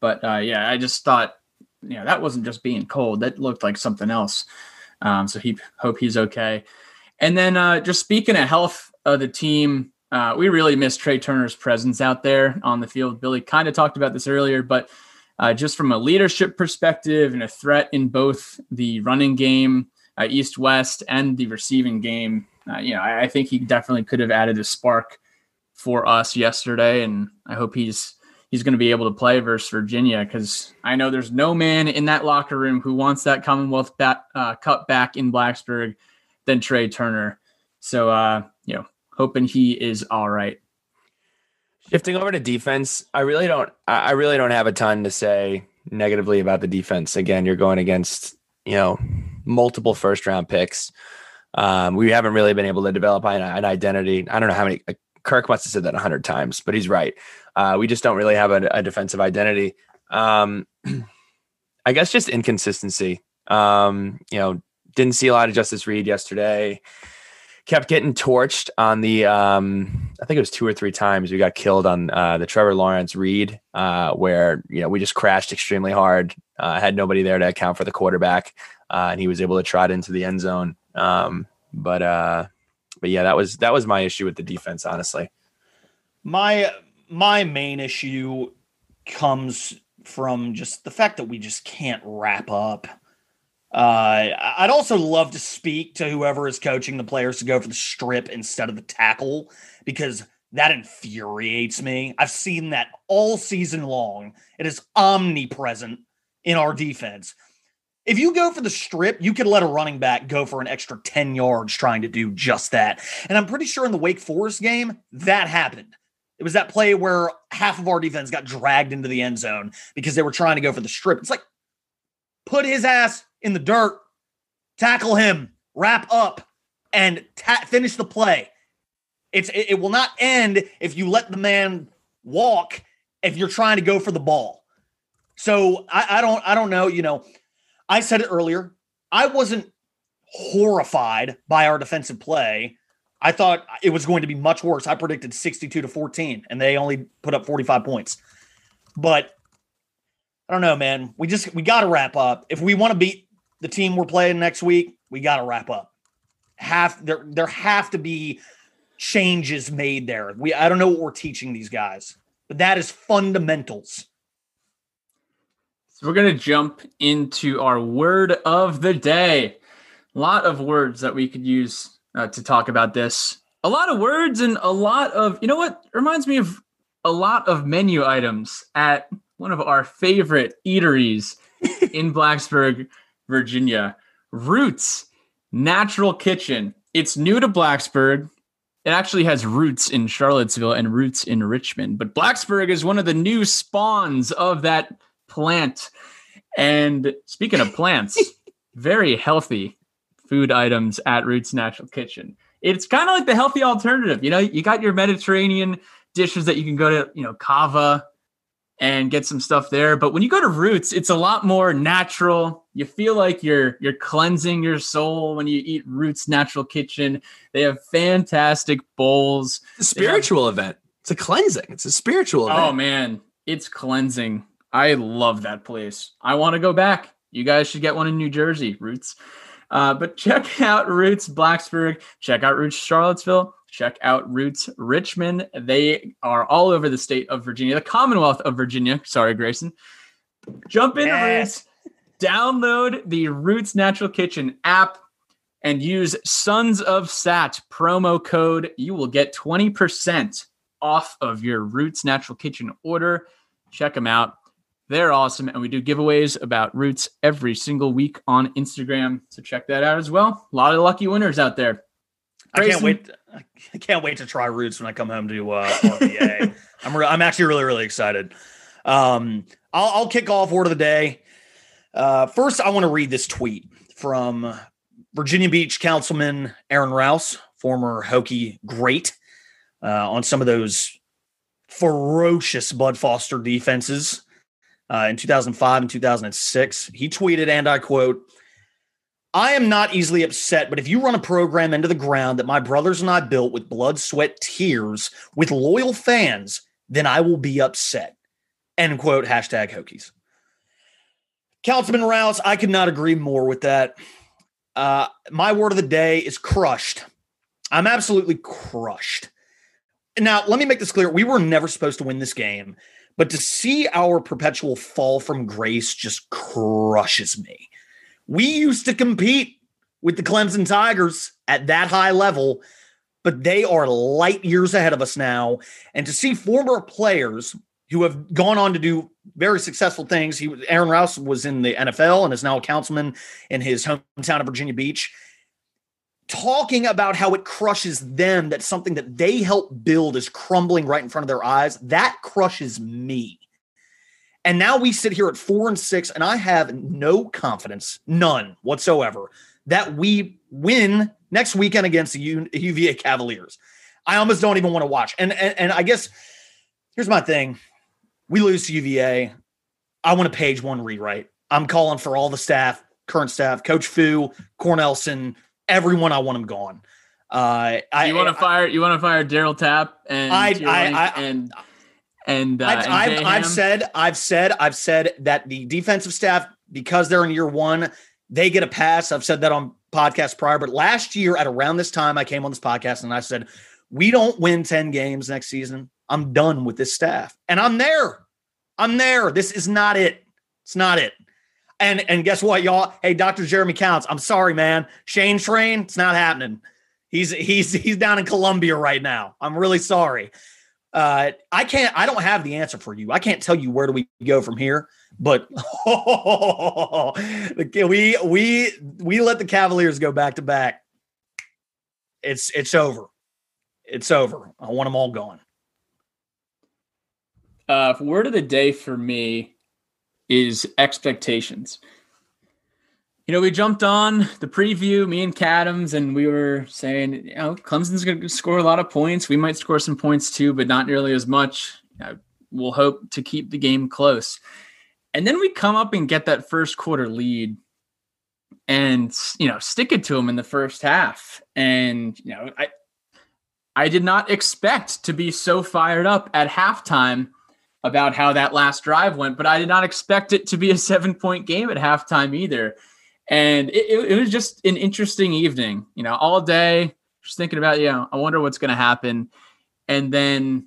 But uh, yeah, I just thought you know that wasn't just being cold; that looked like something else. Um, so he hope he's okay. And then uh, just speaking of health of the team, uh, we really missed Tre Turner's presence out there on the field. Billy kind of talked about this earlier, but uh, just from a leadership perspective and a threat in both the running game uh, East West and the receiving game. Uh, you know, I, I think he definitely could have added a spark for us yesterday, and I hope he's he's going to be able to play versus Virginia because I know there's no man in that locker room who wants that Commonwealth bat, uh, Cup back in Blacksburg than Tre Turner. So, uh, hoping he is all right. Shifting over to defense, I really don't. I really don't have a ton to say negatively about the defense. Again, you're going against you know multiple first round picks. Um, we haven't really been able to develop an, an identity. I don't know how many. Kirk must have said that a hundred times, but he's right. Uh, we just don't really have a, a defensive identity. Um, *clears throat* I guess just inconsistency. Um, you know, didn't see a lot of Justice Reed yesterday. Kept getting torched on the. Um, I think it was two or three times we got killed on uh, the Trevor Lawrence read uh, where you know we just crashed extremely hard. Uh, had nobody there to account for the quarterback, uh, and he was able to trot into the end zone. Um, but uh, but yeah, that was that was my issue with the defense, honestly. My my main issue comes from just the fact that we just can't wrap up. Uh, I'd also love to speak to whoever is coaching the players to go for the strip instead of the tackle because that infuriates me. I've seen that all season long. It is omnipresent in our defense. If you go for the strip, you could let a running back go for an extra 10 yards trying to do just that. And I'm pretty sure in the Wake Forest game, that happened. It was that play where half of our defense got dragged into the end zone because they were trying to go for the strip. It's like, put his ass in the dirt, tackle him, wrap up. and ta- finish the play. It's it, it will not end if you let the man walk if you're trying to go for the ball. So I, I don't I don't know. You know, I said it earlier. I wasn't horrified by our defensive play. I thought it was going to be much worse. I predicted 62 to 14, and they only put up 45 points. But I don't know, man. We just we got to wrap up. If we want to beat the team we're playing next week, we got to wrap up. Have there there have to be changes made there. We I don't know what we're teaching these guys, but that is fundamentals. So we're gonna jump into our word of the day. A lot of words that we could use uh, to talk about this. A lot of words and a lot of you know what reminds me of a lot of menu items at one of our favorite eateries *laughs* in Blacksburg, Virginia. Roots Natural Kitchen. It's new to Blacksburg. It actually has roots in Charlottesville and roots in Richmond, but Blacksburg is one of the new spawns of that plant. And speaking of plants, *laughs* very healthy food items at Roots Natural Kitchen. It's kind of like the healthy alternative. You know, you got your Mediterranean dishes that you can go to, you know, Cava and get some stuff there. But when you go to Roots, it's a lot more natural. You feel like you're you're cleansing your soul when you eat Roots Natural Kitchen. They have fantastic bowls. It's a spiritual have, event. It's a cleansing. It's a spiritual event. Oh man, it's cleansing. I love that place. I want to go back. You guys should get one in New Jersey, Roots. Uh, but *laughs* check out Roots Blacksburg. Check out Roots Charlottesville. Check out Roots Richmond. They are all over the state of Virginia, the Commonwealth of Virginia. Sorry, Grayson. Jump into yes. Roots, download the Roots Natural Kitchen app, and use Sons of Sat promo code. You will get 20% off of your Roots Natural Kitchen order. Check them out. They're awesome. And we do giveaways about Roots every single week on Instagram. So check that out as well. A lot of lucky winners out there. Grayson. I can't wait. I can't wait to try Roots when I come home to uh, RVA. *laughs* I'm re- I'm actually really really excited. Um, I'll, I'll kick off word of the day. Uh, first, I want to read this tweet from Virginia Beach Councilman Aaron Rouse, former Hokie great, uh, on some of those ferocious Bud Foster defenses uh, in 2005 and 2006. He tweeted, and I quote, I am not easily upset, but if you run a program into the ground that my brothers and I built with blood, sweat, tears, with loyal fans, then I will be upset. End quote, hashtag Hokies. Councilman Rouse, I could not agree more with that. Uh, my word of the day is crushed. I'm absolutely crushed. Now, let me make this clear. We were never supposed to win this game, but to see our perpetual fall from grace just crushes me. We used to compete with the Clemson Tigers at that high level, but they are light years ahead of us now. And to see former players who have gone on to do very successful things, he Aaron Rouse was in the NFL and is now a councilman in his hometown of Virginia Beach. Talking about how it crushes them, that something that they help build is crumbling right in front of their eyes, that crushes me. And now we sit here at four and six, and I have no confidence, none whatsoever, that we win next weekend against the U- UVA Cavaliers. I almost don't even want to watch. And, and and I guess here's my thing: we lose to UVA. I want a page one rewrite. I'm calling for all the staff, current staff, Coach Fu, Cornelsen, everyone. I want them gone. Uh, I, you want to fire? You want to fire Darryl Tapp and I, I, I, and and, uh, I've, and I've, I've, said, I've said, I've said that the defensive staff, because they're in year one, they get a pass. I've said that on podcast prior, but last year at around this time, I came on this podcast and I said, we don't win 10 games next season. I'm done with this staff. And I'm there. I'm there. This is not it. It's not it. And and guess what, y'all? Hey, Dr. Jeremy Counts, I'm sorry, man. Shane Train, it's not happening. He's he's he's down in Columbia right now. I'm really sorry. Uh, I can't. I don't have the answer for you. I can't tell you where do we go from here. But *laughs* we we we let the Cavaliers go back to back. It's it's over. It's over. I want them all gone. Uh, word of the day for me is expectations. You know, we jumped on the preview, me and Cadams, and we were saying, you know, Clemson's going to score a lot of points. We might score some points too, but not nearly as much. We'll hope to keep the game close. And then we come up and get that first quarter lead and, you know, stick it to them in the first half. And, you know, I, I did not expect to be so fired up at halftime about how that last drive went, but I did not expect it to be a seven point game at halftime either. And it, it, was just an interesting evening, you know, all day, just thinking about, you know, I wonder what's going to happen. And then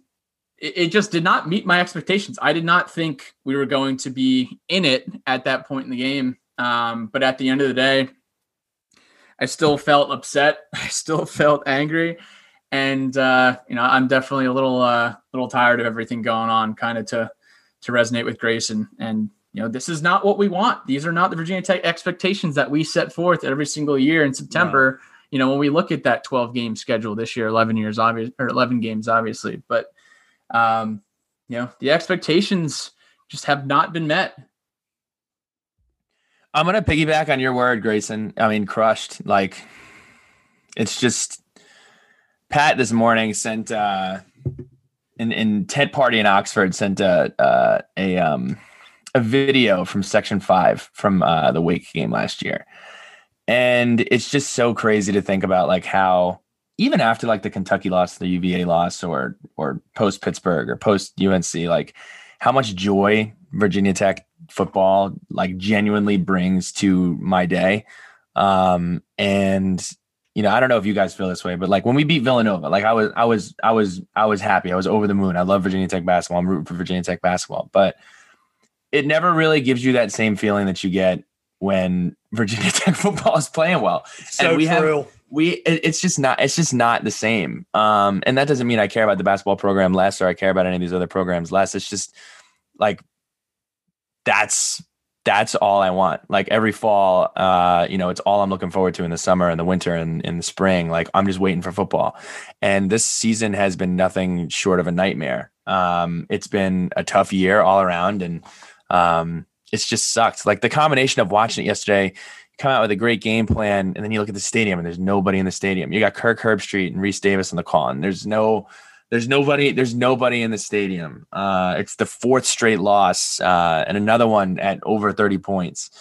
it, it just did not meet my expectations. I did not think we were going to be in it at that point in the game. Um, but at the end of the day, I still felt upset. *laughs* I still felt angry and uh, you know I'm definitely a little uh, little tired of everything going on, kind of to to resonate with grace and And you know this is not what we want. These are not the Virginia Tech expectations that we set forth every single year in September. No. You know when we look at that 12 game schedule this year, 11 years obvious or 11 games obviously, but um, you know the expectations just have not been met. I'm gonna piggyback on your word, Grayson. I mean, crushed. Like, it's just Pat this morning sent uh in in Ted Party in Oxford sent a uh, a um a video from Section Five from uh, the Wake game last year, and it's just so crazy to think about like how even after like the Kentucky loss, the UVA loss, or or post Pittsburgh or post UNC, like how much joy Virginia Tech football like genuinely brings to my day. Um, and you know, I don't know if you guys feel this way, but like when we beat Villanova, like I was, I was, I was, I was happy. I was over the moon. I love Virginia Tech basketball. I'm rooting for Virginia Tech basketball, but it never really gives you that same feeling that you get when Virginia *laughs* Tech football is playing well. So and we true. Have, we, it's just not, it's just not the same. Um, and that doesn't mean I care about the basketball program less or I care about any of these other programs less. It's just like that's that's all I want. Like every fall, uh, you know, it's all I'm looking forward to in the summer and the winter and in the spring. Like I'm just waiting for football. And this season has been nothing short of a nightmare. Um, it's been a tough year all around, and um, it's just sucked. Like the combination of watching it yesterday, come out with a great game plan, and then you look at the stadium and there's nobody in the stadium. You got Kirk Herbstreit and Rece Davis on the call, and there's no there's nobody. There's nobody in the stadium. Uh, it's the fourth straight loss, uh, and another one at over 30 points.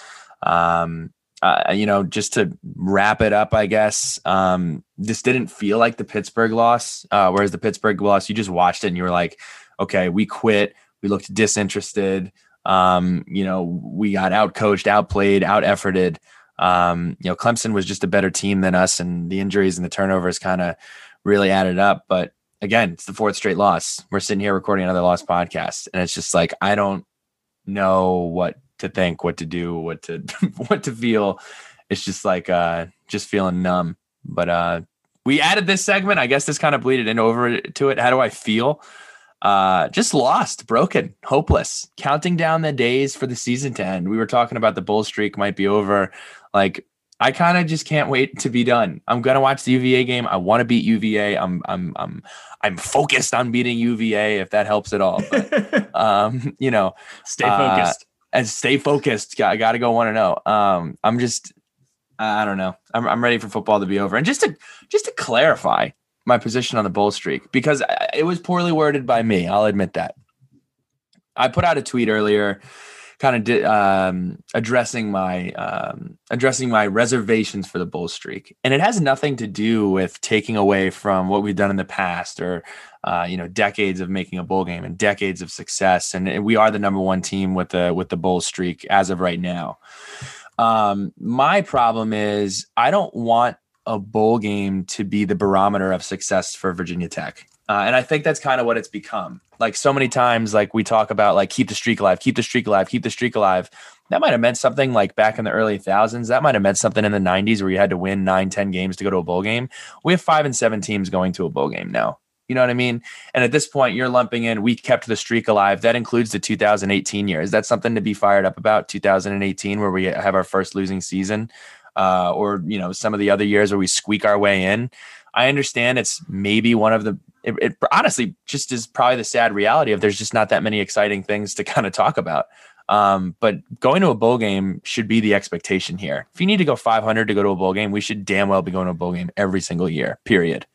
Um, uh, you know, just to wrap it up, I guess um, this didn't feel like the Pittsburgh loss. Uh, whereas the Pittsburgh loss, you just watched it and you were like, okay, we quit. We looked disinterested. Um, you know, we got out coached, outplayed, out efforted. Um, you know, Clemson was just a better team than us, and the injuries and the turnovers kind of really added up. But again, it's the fourth straight loss. We're sitting here recording another lost podcast, and it's just like I don't know what to think, what to do, what to *laughs* what to feel. It's just like uh just feeling numb. But uh we added this segment. I guess this kind of bleeded in over to it. How do I feel? Uh just lost, broken, hopeless, counting down the days for the season to end. We were talking about the bull streak might be over. Like I kind of just can't wait to be done. I'm gonna watch the UVA game. I want to beat UVA. I'm I'm I'm I'm focused on beating UVA if that helps at all. But *laughs* um, you know, stay focused uh, and stay focused. I got to go one to know. Um, I'm just I don't know. I'm I'm ready for football to be over. And just to just to clarify my position on the bull streak because it was poorly worded by me. I'll admit that. I put out a tweet earlier kind of di- um, addressing my um, addressing my reservations for the bull streak, and it has nothing to do with taking away from what we've done in the past or uh, you know decades of making a bowl game and decades of success. And we are the number one team with the with the bull streak as of right now. Um, my problem is I don't want a bowl game to be the barometer of success for Virginia Tech. Uh, and I think that's kind of what it's become. Like so many times, like we talk about, like keep the streak alive, keep the streak alive, keep the streak alive. That might have meant something like back in the early thousands. That might have meant something in the 90s where you had to win nine, 10 games to go to a bowl game. We have five and seven teams going to a bowl game now. You know what I mean? And at this point, you're lumping in, we kept the streak alive. That includes the 2018 year. Is that something to be fired up about? 2018, where we have our first losing season, uh, or, you know, some of the other years where we squeak our way in. I understand it's maybe one of the it, it honestly just is probably the sad reality of there's just not that many exciting things to *laughs* kind of talk about. Um, but going to a bowl game should be the expectation here. If you need to go 500 to go to a bowl game, we should damn well be going to a bowl game every single year. Period.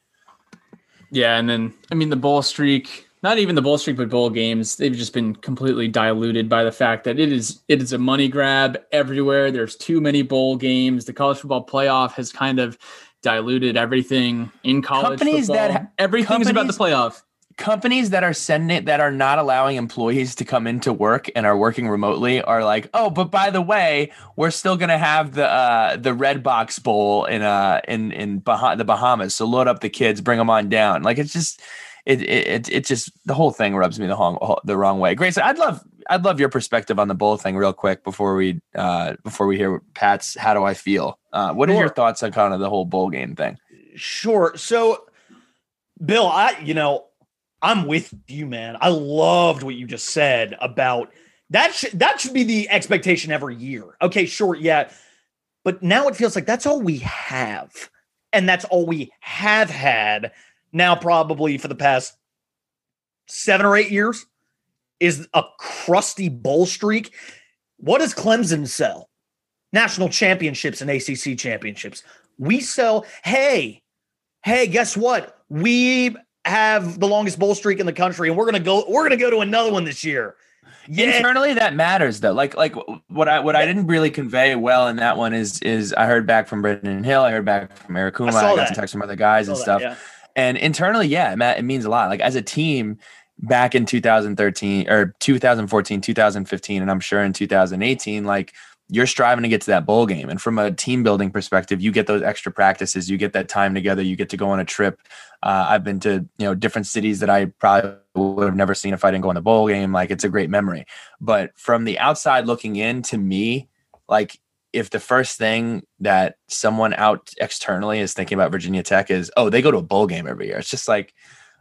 Yeah, and then I mean the bowl streak, not even the bowl streak, but bowl games, they've just been completely diluted by the fact that it is it is a money grab everywhere. There's too many bowl games. The college football playoff has kind of diluted everything in college Companies football. that- everything's about the playoff. companies that are sending it that are not allowing employees to come into work and are working remotely are like, oh, but by the way, we're still gonna have the uh, the Redbox Bowl in uh in in bah- the Bahamas. So load up the kids, bring them on down. Like it's just it it it, just the whole thing rubs me the wrong the wrong way. Grace, I'd love I'd love your perspective on the bowl thing real quick before we uh before we hear Pat's how do I feel. Uh, what are your thoughts on kind of the whole bowl game thing? Sure. So, Bill, I, you know, I'm with you, man. I loved what you just said about that. Should that should be the expectation every year. Okay, sure, yeah, but now it feels like that's all we have, and that's all we have had now, probably for the past seven or eight years, is a crusty bowl streak. What does Clemson sell? National championships and ACC championships. We sell, hey, hey, guess what? We have the longest bowl streak in the country, and we're gonna go. We're gonna go to another one this year. Yeah, internally that matters though like like what i what i didn't really convey well in that one is is i heard back from brendan hill i heard back from eric Kumah, I i, got that. some texts from other guys and that, stuff yeah. And internally yeah it, ma- it means a lot. Like as a team back in 2013 or 2014 2015 and i'm sure in 2018 like you're striving to get to that bowl game. And from a team building perspective you get those extra practices you get that time together you get to go on a trip. Uh, i've been to you know different cities that i probably would have never seen if i didn't go on the bowl game. Like it's a great memory. But from the outside looking in to me like if the first thing that someone out externally is thinking about virginia tech is oh they go to a bowl game every year it's just like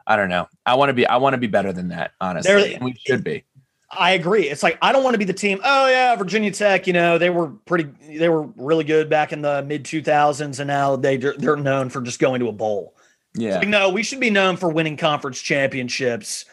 i don't know i want to be i want to be better than that honestly we should be I agree. It's like I don't want to be the team. Oh yeah, Virginia Tech. You know they were pretty. They were really good back in the mid two thousands, and now they they're known for just going to a bowl. yeah Like, no, we should be known for winning conference championships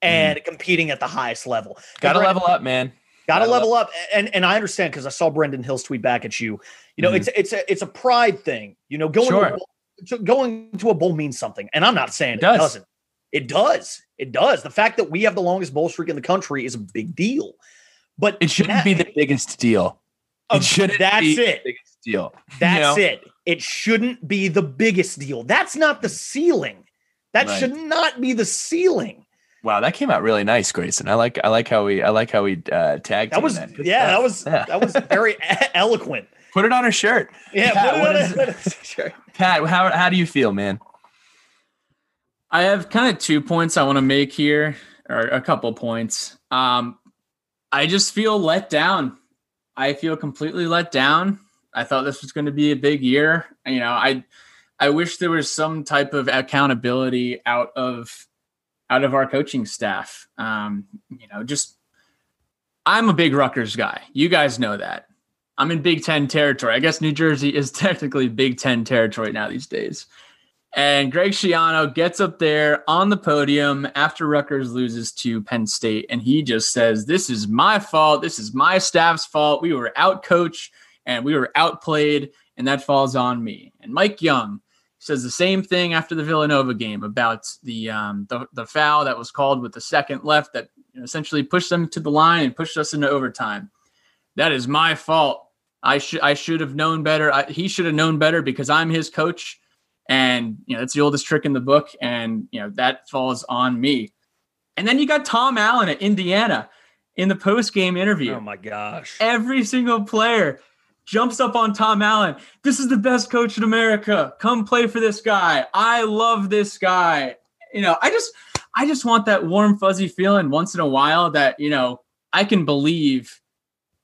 and mm-hmm. competing at the highest level. gotta level up man Got to level up, and and I understand because I saw Brendan Hill's tweet back at you. You know, Mhm. it's it's a it's a pride thing. You know, going to Sure. a bowl, to, going to a bowl means something, and I'm not saying it, It does. doesn't. It does. It does. The fact that we have the longest bowl streak in the country is a big deal. But it shouldn't that- be the biggest deal it shouldn't That's it. the biggest deal That's you know? it. It shouldn't be the biggest deal. That's not the ceiling. That Right. should not be the ceiling. Wow that came out really nice grayson i like i like how we i like how we uh tagged That was Good yeah. That was Yeah. that was very eloquent. put it on a shirt Yeah. Pat, put it on is a- *laughs* Sure. pat how, how do you feel man I have kind of two points I want to make here, or a couple points. Um, I just feel let down. I feel completely let down. I thought this was going to be a big year. You know, I I wish there was some type of accountability out of out of our coaching staff. Um, you know, just I'm a big Rutgers guy. You guys know that. I'm in Big Ten territory. I guess New Jersey is *laughs* technically Big Ten territory now these days. And Greg Schiano gets up there on the podium after Rutgers loses to Penn State, and he just says, "This is my fault. This is my staff's fault. We were outcoached and we were outplayed, and that falls on me." And Mike Young says the same thing after the Villanova game about the um, the, the foul that was called with the second left that you know, essentially pushed them to the line and pushed us into overtime. That is my fault. I should I should have known better. I, he should have known better because I'm his coach and you know that's the oldest trick in the book and you know that falls on me and then you got tom allen at indiana in the post-game interview Oh my gosh. every single player jumps up on tom allen this is the best coach in america come play for this guy i love this guy you know i just i just want that warm fuzzy feeling once in a while that you know i can believe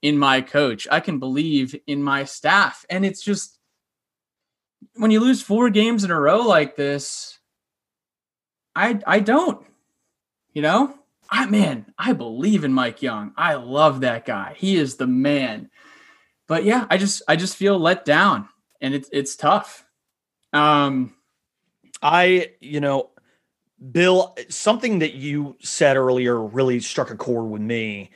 in my coach i can believe in my staff and it's just when you lose four games in a row like this, I I don't. You know? I man, I believe in Mike Young. I love that guy. He is the man. But yeah, I just I just feel let down and it's it's tough. Um I, you know, Bill, something that you said earlier really struck a chord with me.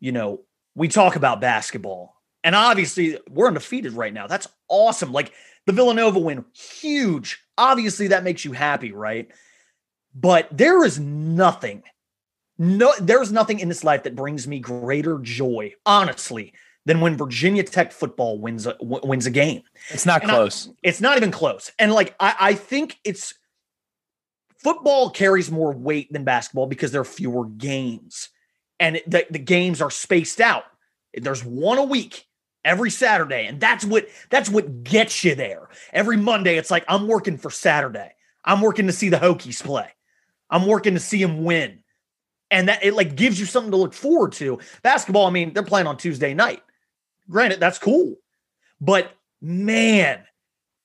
You know, we talk about basketball. And obviously, we're undefeated right now. That's awesome. Like the Villanova win, huge. Obviously, that makes you happy, right? But there is nothing, no, there's nothing in this life that brings me greater joy, honestly, than when Virginia Tech football wins a, w- wins a game. It's not And I- close. It's not even close. And like I, I think it's football carries more weight than basketball because there are fewer games. And the, the games are spaced out. There's one a week every Saturday. And that's what that's what gets you there. Every Monday, it's like I'm working for Saturday. I'm working to see the Hokies play. I'm working to see them win. And that it like gives you something to look forward to. Basketball, I mean, they're playing on Tuesday night. Granted, that's cool. But man,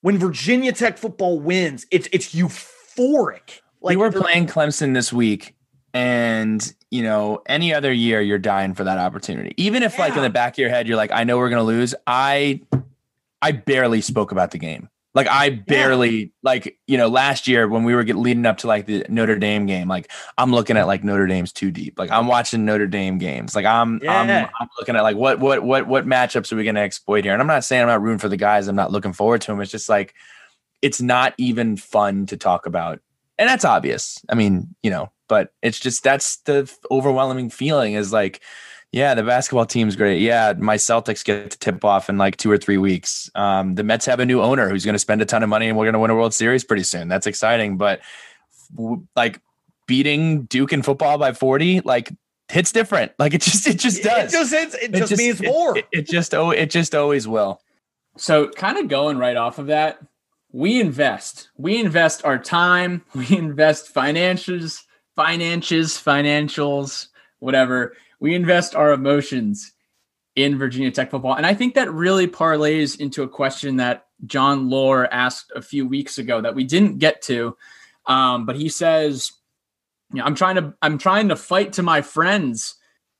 when Virginia Tech football wins, it's it's euphoric. we were playing Clemson this week, and you know, any other year you're dying for that opportunity. Even if, like, in the back of your head, you're like, I know we're gonna lose. I, I barely spoke about the game. Like, I barely, like, you know, last year when we were get, leading up to like the Notre Dame game, like, I'm looking at like Notre Dame's too deep. Like, I'm watching Notre Dame games. Like, I'm, I'm, I'm looking at like what, what, what, what matchups are we gonna exploit here? And I'm not saying I'm not rooting for the guys. I'm not looking forward to them. It's just like, it's not even fun to talk about and that's obvious. I mean, you know, but it's just that's the overwhelming feeling is like, yeah, the basketball team's great. Yeah, my Celtics get to tip off in like two or three weeks. Um, the Mets have a new owner who's going to spend a ton of money, and we're going to win a World Series pretty soon. That's exciting. But like beating Duke in football by forty, like hits different. Like it just it just does. It just it's, it, It just, means it- more. It, it just oh it just always will. So, kind of going right off of that, we invest. We invest our time. *laughs* We invest finances, finances, financials, whatever. We invest our emotions in Virginia Tech football. And I think that really parlays into a question that John Lohr asked a few weeks ago that we didn't get to. Um, but he says, you know, I'm trying to I'm trying to fight to my friends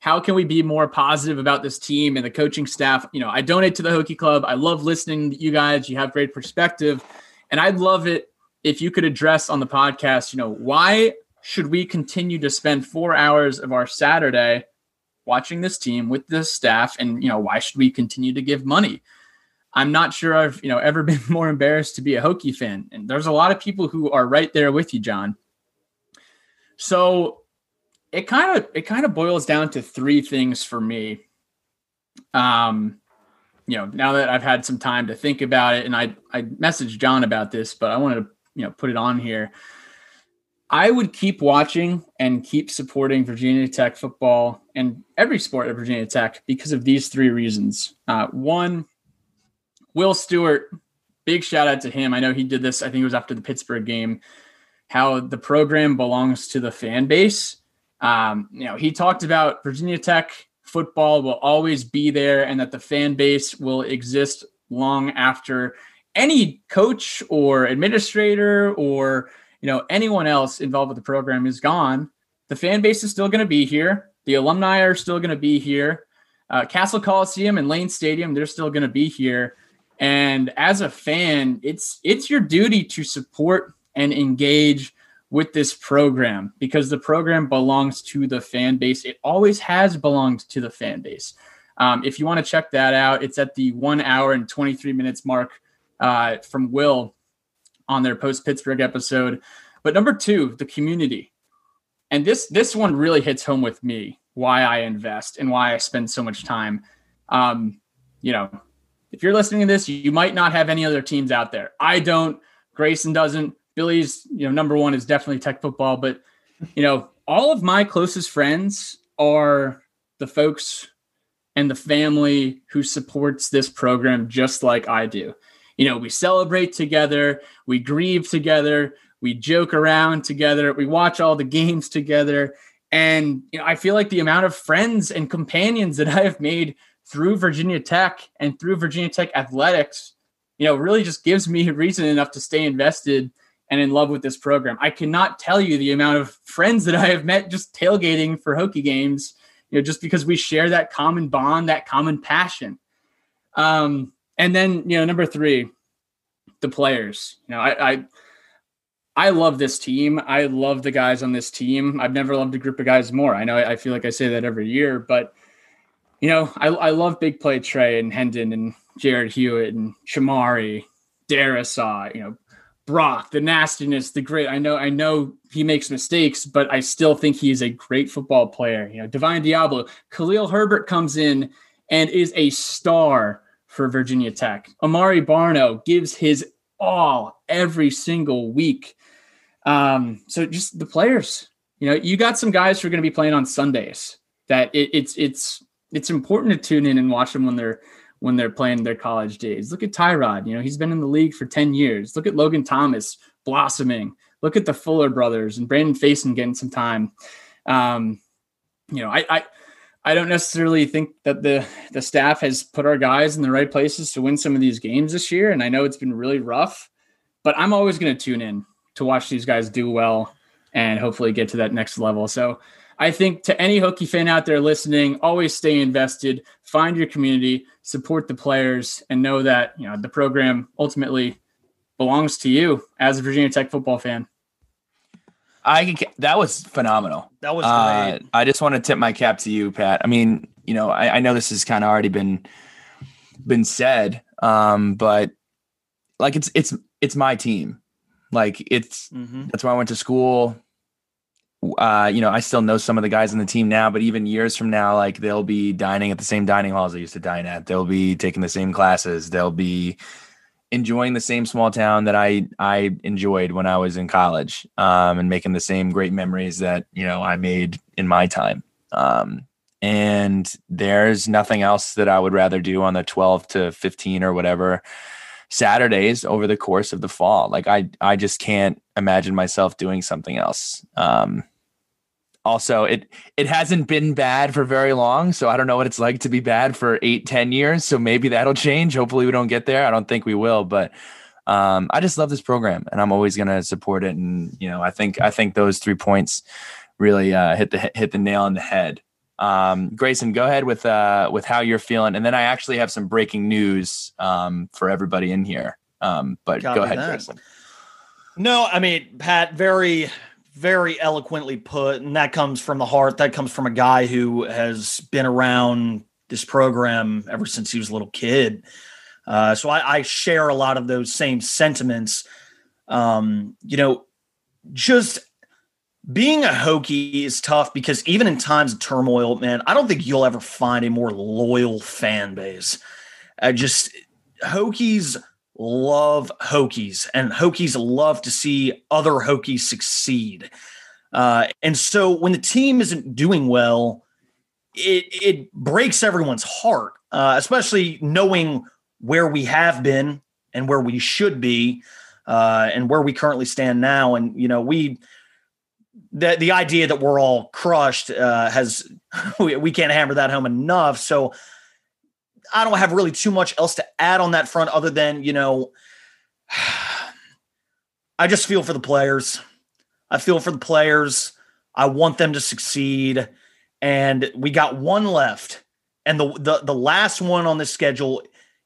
how can we be more positive about this team and the coaching staff? You know, I donate to the Hokie Club. I love listening to you guys. You have great perspective. And I'd love it if you could address on the podcast, you know, why should we continue to spend four hours of our Saturday watching this team with this staff? And, you know, why should we continue to give money? I'm not sure I've, you know, ever *laughs* been more embarrassed to be a Hokie fan. And there's a lot of people who are right there with you, John. So it kind of it kind of boils down to three things for me. Um, you know, now that I've had some time to think about it, and I I messaged John about this, but I wanted to you know put it on here. I would keep watching and keep supporting Virginia Tech football and every sport at Virginia Tech because of these three reasons. Uh, one, Will Stewart, big shout out to him. I know he did this. I think it was after the Pittsburgh game. How the program belongs to the fan base. Um, you know, he talked about Virginia Tech football will always be there and that the fan base will exist long after any coach or administrator or you know anyone else involved with the program is gone. The fan base is still going to be here. The alumni are still going to be here. Uh, Cassell Coliseum and lane stadium they're still going to be here. And as a fan it's it's your duty to support and engage with this program because the program belongs to the fan base. It always has belonged to the fan base. Um, if you want to check that out, it's at the one hour and 23 minutes mark uh, from Will on their post Pittsburgh episode. But number two, the community. And this this one really hits home with me why I invest and why I spend so much time. Um, you know, if you're listening to this, you might not have any other teams out there. I don't. Grayson doesn't. Billy's, you know, number one is definitely tech football, but you know, all of my closest friends are the folks and the family who supports this program just like I do. You know, we celebrate together, we grieve together, we joke around together, we watch all the *laughs* games together. And you know, I feel like the amount of friends and companions that *laughs* I have made through Virginia Tech and through Virginia Tech athletics, you know, really just gives me *laughs* reason enough to stay invested and in love with this program. I cannot tell you the amount of friends that I have met just tailgating for Hokie games, you know, just because we share that common bond, that common passion. Um, and then, you know, number three, the players. You know, I, I I love this team. I love the guys on this team. I've never loved a group of guys more. I know I feel like I say that every year, but you know, I, I love big play Tre and Hendon and Jarrod Hewitt and Shamari, Darrisaw, you know, Brock, the nastiness, the great. I know, I know he makes mistakes, but I still think he is a great football player. You know, Divine Deablo, Khalil Herbert comes in and is a star for Virginia Tech. Amaré Barno gives his all every single week. Um, so just the players, you know, you got some guys who are going to be playing on Sundays. That it, it's it's it's important to tune in and watch them when they're when they're playing their college days. Look at Tyrod, you know, he's been in the league for 10 years. Look at Logan Thomas blossoming. Look at the Fuller brothers and Brandon Facyson getting some time. Um, you know, I, I I don't necessarily think that the the staff has put our guys in the right places to win some of these games this year. And I know it's been really rough, but I'm always going to tune in to watch these guys do well and hopefully get to that next level. So I think to any Hokie fan out there listening, always stay invested, find your community, support the players, and know that you know the program ultimately belongs to you as a Virginia Tech football fan. I can. that was phenomenal. That was uh, great. I just want to tip my cap to you, Pat. I mean, you know, I, I know this has kind of already been been said, um, but like it's it's it's my team. Like it's mm-hmm. that's where I went to school uh, you know, I still know some of the guys on the team now, but even years from now, like they'll be dining at the same dining halls they used to dine at. They'll be taking the same classes. They'll be enjoying the same small town that I I enjoyed when I was in college, um, and making the same great memories that you know I made in my time. Um, and there's nothing else that I would rather do on the 12 to 15 or whatever Saturdays over the course of the fall. Like I I just can't imagine myself doing something else. Um, also it it hasn't been bad for very long so i don't know what it's like to be bad for eight ten years so maybe that'll change. Hopefully we don't get there. I don't think we will but um, i just love this program and i'm always going to support it and you know i think i think those three points really uh, hit the hit the nail on the head. Um, grayson go ahead with uh, with how you're feeling and then i actually have some breaking news um, for everybody in here. Um, but Copy go ahead that. grayson. No i mean pat very very eloquently put, and that comes from the heart. That comes from a guy who has been around this program ever since he was a little kid. Uh, so I, I, share a lot of those same sentiments. Um, you know, just being a Hokie is tough because even in times of turmoil, man, I don't think you'll ever find a more loyal fan base. I just Hokies love Hokies, and Hokies love to see other Hokies succeed. Uh, and so when the team isn't doing well, it it breaks everyone's heart, uh, especially knowing where we have been and where we should be, uh, and where we currently stand now. And you know, we the the idea that we're all crushed uh, has *laughs* we, we can't hammer that home enough. So I don't have really too much else to add on that front other than, you know, *sighs* I just feel for the players. I feel for the players. I want them to succeed. And we got one left. And the the, the last one on the schedule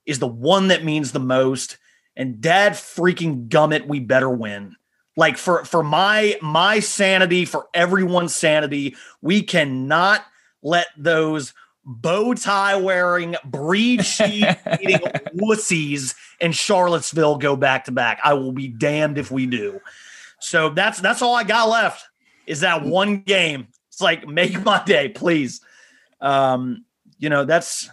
is the one that means the most. And dad freaking gummit, we better win. Like for for my my sanity, for everyone's sanity, we cannot let those bow tie wearing, breed *laughs* sheep eating wussies in Charlottesville go back to back. I will be damned if we do. So that's that's all I got left is that one game. It's like make my day, please. Um, you know, that's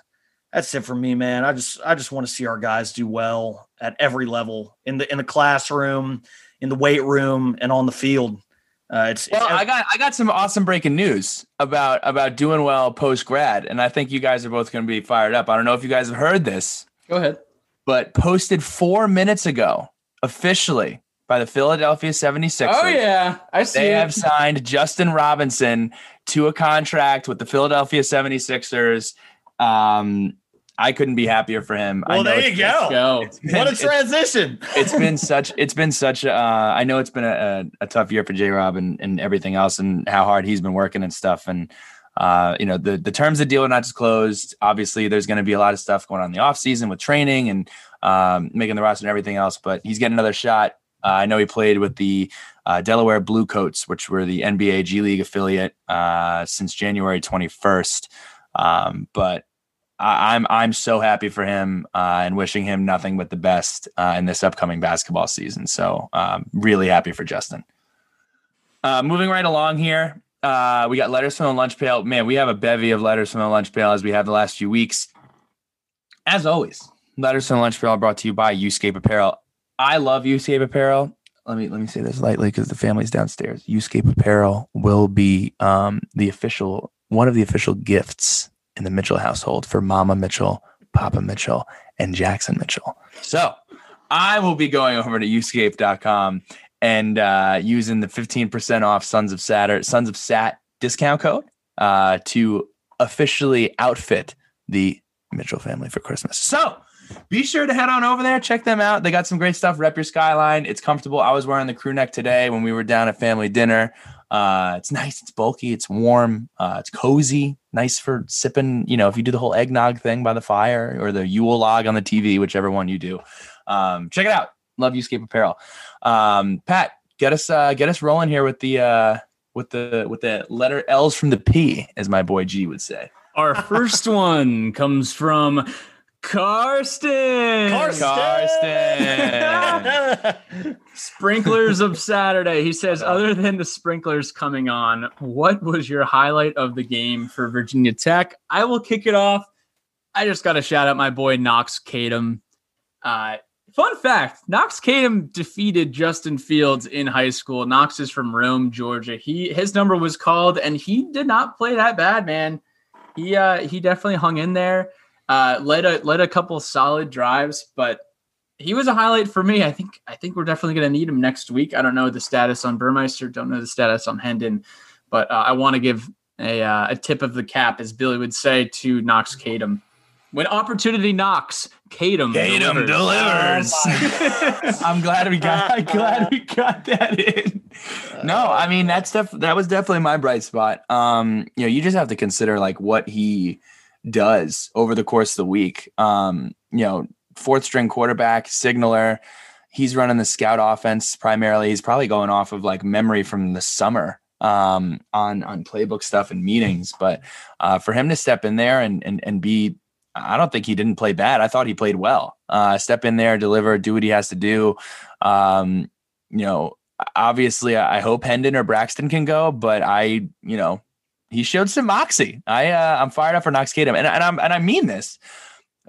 that's it for me, man. I just I just want to see our guys do well at every level in the in the classroom, in the weight room, and on the field. Uh, it's, well, it's, I got I got some awesome breaking news about about doing well post grad, and I think you guys are both going to be fired up. I don't know if you guys have heard this. Go ahead. But posted four minutes ago, officially by the Philadelphia 76ers. Oh yeah, I see. They it. have signed Justin Robinson to a contract with the Philadelphia 76ers. Um, I couldn't be happier for him. Well, there you go. go. Been, what a transition! it's, it's been *laughs* such. It's been such. Uh, I know it's been a, a, a tough year for J. Rob and, and everything else, and how hard he's been working and stuff. And uh, you know, the the terms of the deal are not disclosed. Obviously, there's going to be a lot of stuff going on in the off season with training and um, making the roster and everything else. But he's getting another shot. Uh, I know he played with the uh, Delaware Bluecoats, which were the NBA G League affiliate uh, since January 21st. Um, but I, I'm I'm so happy for him uh, and wishing him nothing but the best uh, in this upcoming basketball season. So um, really happy for Justin. Uh, moving right along here, uh, we got letters from the lunch pail. Man, we have a bevy of letters from the lunch pail as we have the last few weeks. As always, letters from the lunch pail brought to you by Uscape Apparel. I love Uscape Apparel. Let me let me say this lightly because the family's downstairs. Uscape Apparel will be um, the official one of the official gifts in the Mitchell household for Mama Mitchell, Papa Mitchell, and Jackson Mitchell. So I will be going over to uscape.com and uh, using the 15% off Sons of Saturn, Sons of Sat discount code uh, to officially outfit the Mitchell family for Christmas. So be sure to head on over there, check them out. They got some great stuff. Rep your skyline. It's comfortable. I was wearing the crew neck today when we were down at family dinner. Uh, it's nice. It's bulky. It's warm. Uh, it's cozy. Nice for sipping. You know, if you do the whole eggnog thing by the fire or the Yule log on the TV, whichever one you do, um, check it out. Love Uscape Apparel. Um, Pat, get us uh, get us rolling here with the uh, with the with the letter L's from the P, as my boy G would say. Our first one comes from Karsten. Karsten. *laughs* sprinklers of Saturday. He says, other than the sprinklers coming on, what was your highlight of the game for Virginia Tech? I will kick it off. I just got to shout out my boy Knox Kadum. Uh, fun fact Knox Kadum defeated Justin Fields in high school. Knox is from Rome, Georgia. He his number was called, and he did not play that bad, man. He uh, he definitely hung in there. Uh, led a led a couple solid drives, but he was a highlight for me. I think I think we're definitely going to need him next week. I don't know the status on Burmeister, don't know the status on Hendon, but uh, I want to give a uh, a tip of the cap, as Billy would say, to Knox Kadum. When opportunity knocks, Kadum Kadum delivers. delivers. *laughs* I'm glad we got. I'm *laughs* glad we got that in. No, I mean that's def- that was definitely my bright spot. Um, you know, you just have to consider like what he does over the course of the week. Um, you know, fourth string quarterback, signaler. He's running the scout offense primarily. He's probably going off of like memory from the summer um, on on playbook stuff and meetings. But uh, for him to step in there and and and be, I don't think he didn't play bad. I thought he played well. Uh, step in there, deliver, do what he has to do. Um, you know, obviously, I hope Hendon or Braxton can go, but I, you know, he showed some moxie. I uh, I'm fired up for Knox Kadum, and and I'm and I mean this,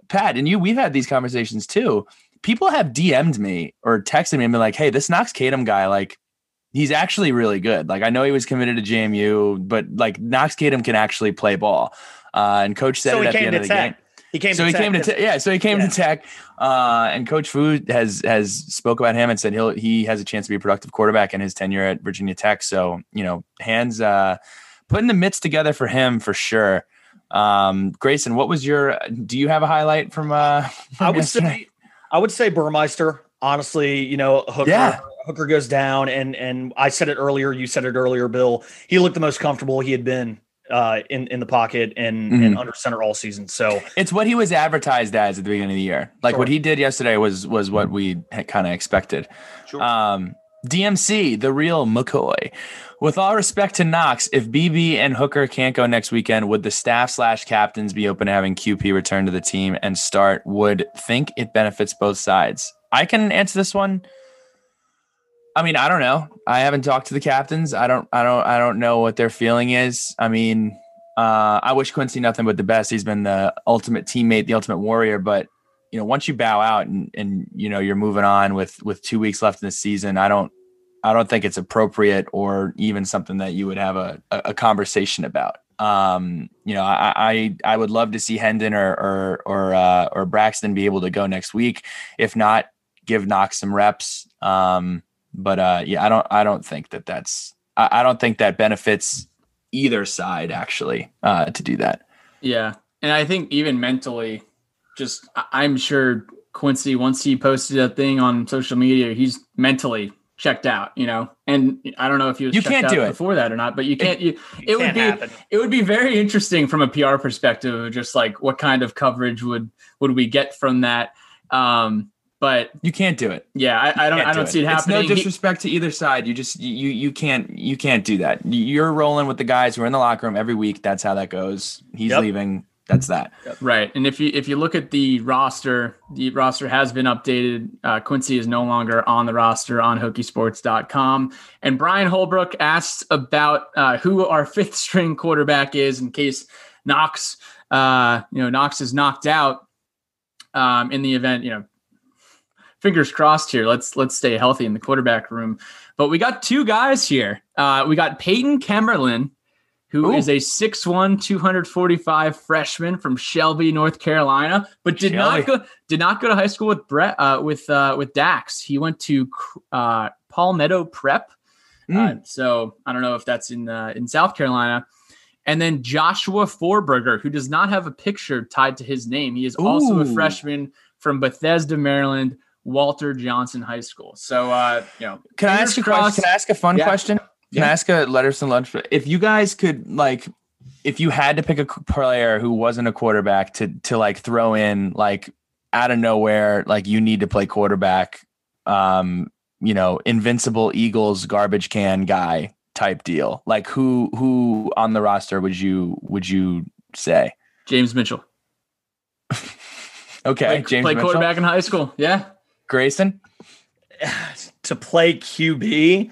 Pat, and you. We've had these conversations too. People have DM'd me or texted me and been like, "Hey, this Knox Kadum guy, like, he's actually really good. Like, I know he was committed to JMU, but like Knox Kadum can actually play ball." Uh, and coach said So it at the end of the Tech. game. He came so to he Tech came to te- yeah. So he came Yeah. to Tech, uh, and Coach Fu has has spoke about him and said he'll he has a chance to be a productive quarterback in his tenure at Virginia Tech. So you know, hands uh, putting the mitts together for him for sure. Um, Grayson, what was your? Do you have a highlight from? Uh, from *laughs* I would yesterday? say I would say Burmeister. Honestly, you know, Hooker Yeah. Hooker goes down and and I said it earlier, you said it earlier, Bill. He looked the most comfortable he had been uh in in the pocket and, and Mhm. under center all season. So It's what he was advertised as at the beginning of the year. Like what he did yesterday was was what we kind of expected. Um, DMC, the real McCoy. With all respect to Knox, if BB and Hooker can't go next weekend, would the staff slash captains be open to having QP return to the team and start? Would think it benefits both sides. I can answer this one. I mean, I don't know. I haven't talked to the captains. I don't. I don't. I don't know what their feeling is. I mean, uh, I wish Quincy nothing but the best. He's been the ultimate teammate, the ultimate warrior. But you know, once you bow out and and you know you're moving on with with two weeks left in the season, I don't. I don't think it's appropriate or even something that you would have a, a, conversation about. Um, you know, I, I I would love to see Hendon or or or uh, or Braxton be able to go next week. If not, give Knox some reps. Um, but uh, yeah, I don't I don't think that that's I, I don't think that benefits either side actually uh, to do that. Yeah. And I think even mentally, just I'm sure Quincy, once he posted that thing on social media, he's mentally checked out, you know. And I don't know if he was You checked can't out do it. before that or not, but you can't you *laughs* it would can't be happen. it would be very interesting from a PR perspective, just like what kind of coverage would would we get from that. Um but You can't do it. yeah, I, I don't Can't I don't do see it It's happening. no He- disrespect to either side. You just you you can't you can't do that. You're rolling with the guys who are in the locker room every week. That's how that goes. He's Yep. leaving. That's that. Right. And if you if you look at the roster, the roster has been updated. Uh, Quincy is no longer on the roster on Hokiesports.com. And Brian Holbrook asked about uh, who our *laughs* fifth string quarterback is in case Knox, uh, you know, Knox is knocked out um, in the event, you know, fingers crossed here. Let's let's stay healthy in the quarterback room. But we got two guys here. Uh, we got Peyton Kemmerlin, who Ooh. is a 6'1", 245 freshman from Shelby, North Carolina, but did not go did not go to high school with Brett uh, with uh, with Dax. He went to uh, Palmetto Prep. Uh, so I don't know if that's in uh, in South Carolina. And then Joshua Forberger, who does not have a picture tied to his name. He is also a freshman from Bethesda, Maryland, Walter Johnson High School. So uh, you know, Can I ask a crossed. question? Can I ask a fun Yeah. question? Can Yeah. I ask a letters and lunch? If you guys could like, if you had to pick a player who wasn't a quarterback to to like throw in like out of nowhere, like you need to play quarterback, um, you know, invincible Eagles garbage can guy type deal. Like who who on the roster would you would you say? James Mitchell. *laughs* Okay, Play, James play Mitchell? quarterback in high school. Yeah. Grayson. *sighs* to play QB,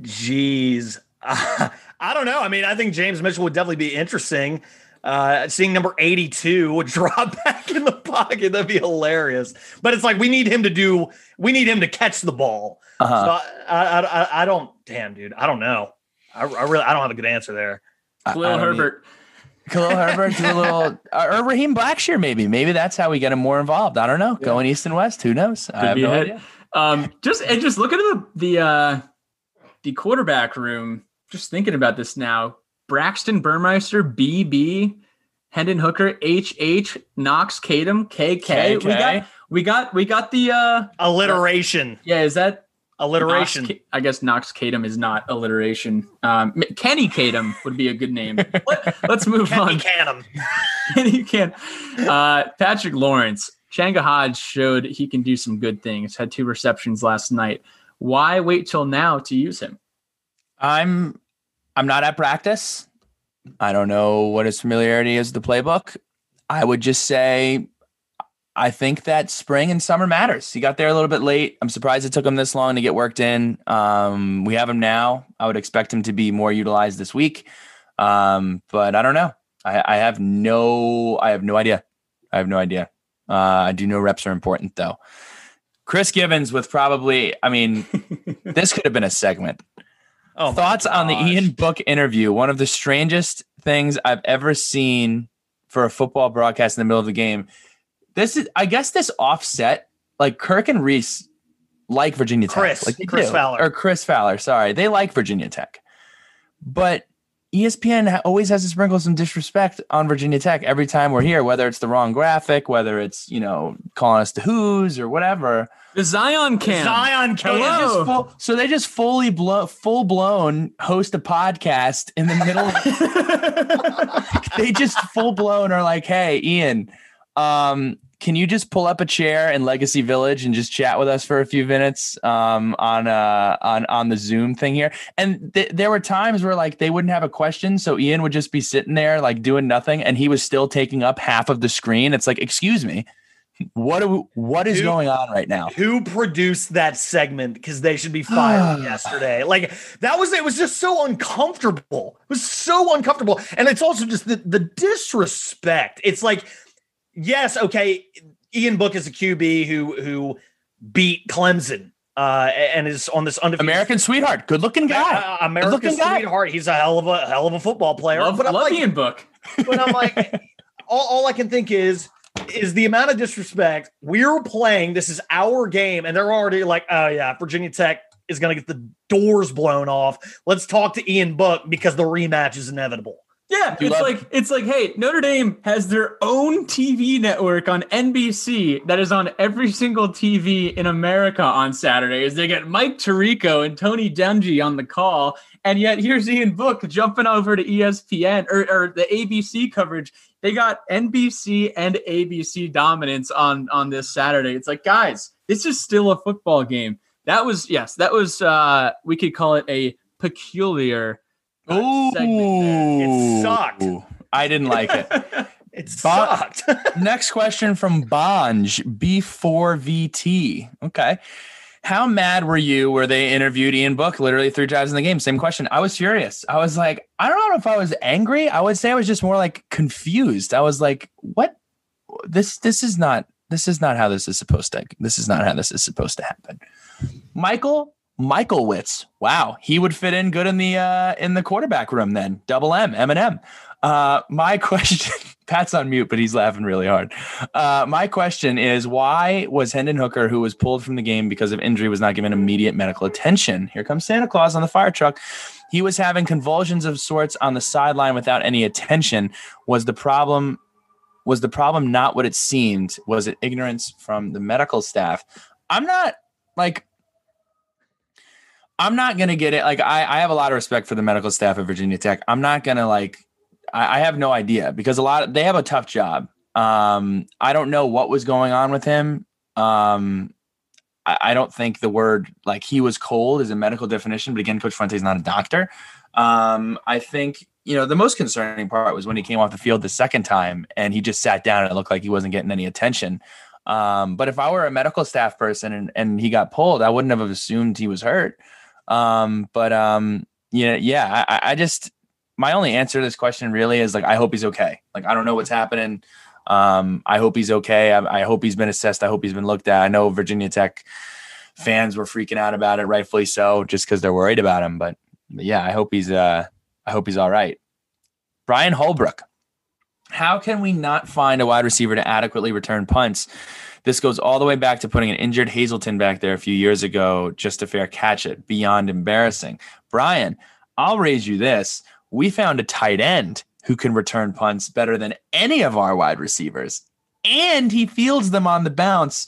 geez, *laughs* I don't know. I mean, I think James Mitchell would definitely be interesting. Uh, seeing number 82 would *laughs* drop back in the pocket. That'd be hilarious. But it's like we need him to do. We need him to catch the ball. Uh-huh. So I, I, I, I don't. Damn, dude. I don't know. I, I really. I don't have a good answer there. I- I Khalil don't need- Herbert. Khalil Herbert do a little, *laughs* uh, or Raheem Blackshear, maybe. Maybe that's how we get him more involved. I don't know. Going east and west, who knows? I have no idea. Um, just and just look at the the uh, the quarterback room. Just thinking about this now. Braxton Burmeister, BB, Hendon Hooker, HH, Knox, Kadum, KK. We got we got we got the uh Alliteration. yeah, is that Alliteration. Knox, I guess Knox Kadum is not alliteration. Um, Kenny Kadum would be a good name. *laughs* Let, us move Kenny on. Canham. you can. Uh, Patrick Lawrence, Changa Hodge showed he can do some good things. Had two receptions last night. Why wait till now to use him? I'm I'm not at practice. I don't know what his familiarity is the playbook. I would just say I think that spring and summer matters. He got there a little bit late. I'm surprised it took him this long to get worked in. Um, we have him now. I would expect him to be more utilized this week. Um, but I don't know. I, I have no I have no idea. I have no idea. Uh, I do know reps are important though. Chris Gibbons with probably, I mean, *laughs* this could have been a segment. Oh, Thoughts on the. Ian Book interview? One of the strangest things I've ever seen for a football broadcast in the middle of the game. This is, I guess, this offset. Like Kirk and Rece like Virginia Tech, Chris. like Chris do. Fowler. or Chris Fowler. Sorry, they like Virginia Tech, but ESPN always has to sprinkle some disrespect on Virginia Tech every time we're here, whether it's the wrong graphic, whether it's you know calling us the Who's or whatever. The Zion camp. Zion So they just full, so they just fully blow, full blown host a podcast in the middle. *laughs* *laughs* they just full blown are like, "Hey, Ian, um, can you just pull up a chair in Legacy Village and just chat with us for a few minutes um, on uh, on on the Zoom thing here?" And th- there were times where like they wouldn't have a question, so Ian would just be sitting there like doing nothing, and he was still taking up half of the screen. It's like, excuse me. What do, what is Dude. going on right now? Who produced that segment? Because they should be fired *sighs* yesterday. Like that was it was just so uncomfortable. It was so uncomfortable. And it's also just the, the disrespect. It's like, yes, okay, Ian Book is a QB who who beat Clemson uh and is on this undefeated American sweetheart, good looking guy. Uh, America's Good-looking guy. sweetheart. He's a hell of a hell of a football player. love, but I'm love like, Ian Book. but I'm like, *laughs* all, all I can think is, is the amount of disrespect we're playing. This is our game, and they're already like, oh yeah, Virginia Tech is going to get the doors blown off. Let's talk to Ian Book because the rematch is inevitable. Yeah, it's like it's like, hey, Notre Dame has their own TV network on NBC that is on every single TV in America on Saturdays. They get Mike Tirico and Tony Dungy on the call, and yet here's Ian Book jumping over to ESPN or, or the ABC coverage. They got NBC and ABC dominance on on this Saturday. It's like, guys, this is still a football game. That was yes, that was uh we could call it a peculiar there. It sucked. I didn't like it. *laughs* It sucked. *laughs* Next question from Bonj B4VT. Okay. How mad were you where they interviewed Ian Book literally three times in the game? Same question. I was furious. I was like, I don't know if I was angry. I would say I was just more like confused. I was like, what? This this is not this is not how this is supposed to this is not how this is supposed to happen. Michael Michael Witz. Wow, he would fit in good in the uh in the quarterback room then. Double M, M. And M. My *laughs* question Pat's on mute, but he's laughing really hard. Uh, my question is why was Hendon Hooker, who was pulled from the game because of injury, was not given immediate medical attention? Here comes Santa Claus on the fire truck. He was having convulsions of sorts on the sideline without any attention. Was the problem was the problem not what it seemed? Was it ignorance from the medical staff? I'm not like I'm not gonna get it. Like I, I have a lot of respect for the medical staff at Virginia Tech. I'm not gonna like I, I have no idea because a lot of, they have a tough job. Um, I don't know what was going on with him. Um, I, don't think the word like he was cold is a medical definition, but again, Coach Fuente is not a doctor. Um, I think you know the most concerning part was when he came off the field the second time and he just sat down and it looked like he wasn't getting any attention. Um, but if I were a medical staff person and, and he got pulled, I wouldn't have assumed he was hurt. Um, but um, yeah, yeah, I, I just my only answer to this question really is like I hope he's okay. Like I don't know what's happening. Um, I hope he's okay. I, I, hope he's been assessed. I hope he's been looked at. I know Virginia Tech fans were freaking out about it, rightfully so, just because they're worried about him. But, but, yeah, I hope he's uh, I hope he's all right. Brian Holbrook, how can we not find a wide receiver to adequately return punts? This goes all the way back to putting an injured Hazelton back there a few years ago just to fair catch it. Beyond embarrassing. Brian, I'll raise you this we found a tight end who can return punts better than any of our wide receivers, and he fields them on the bounce.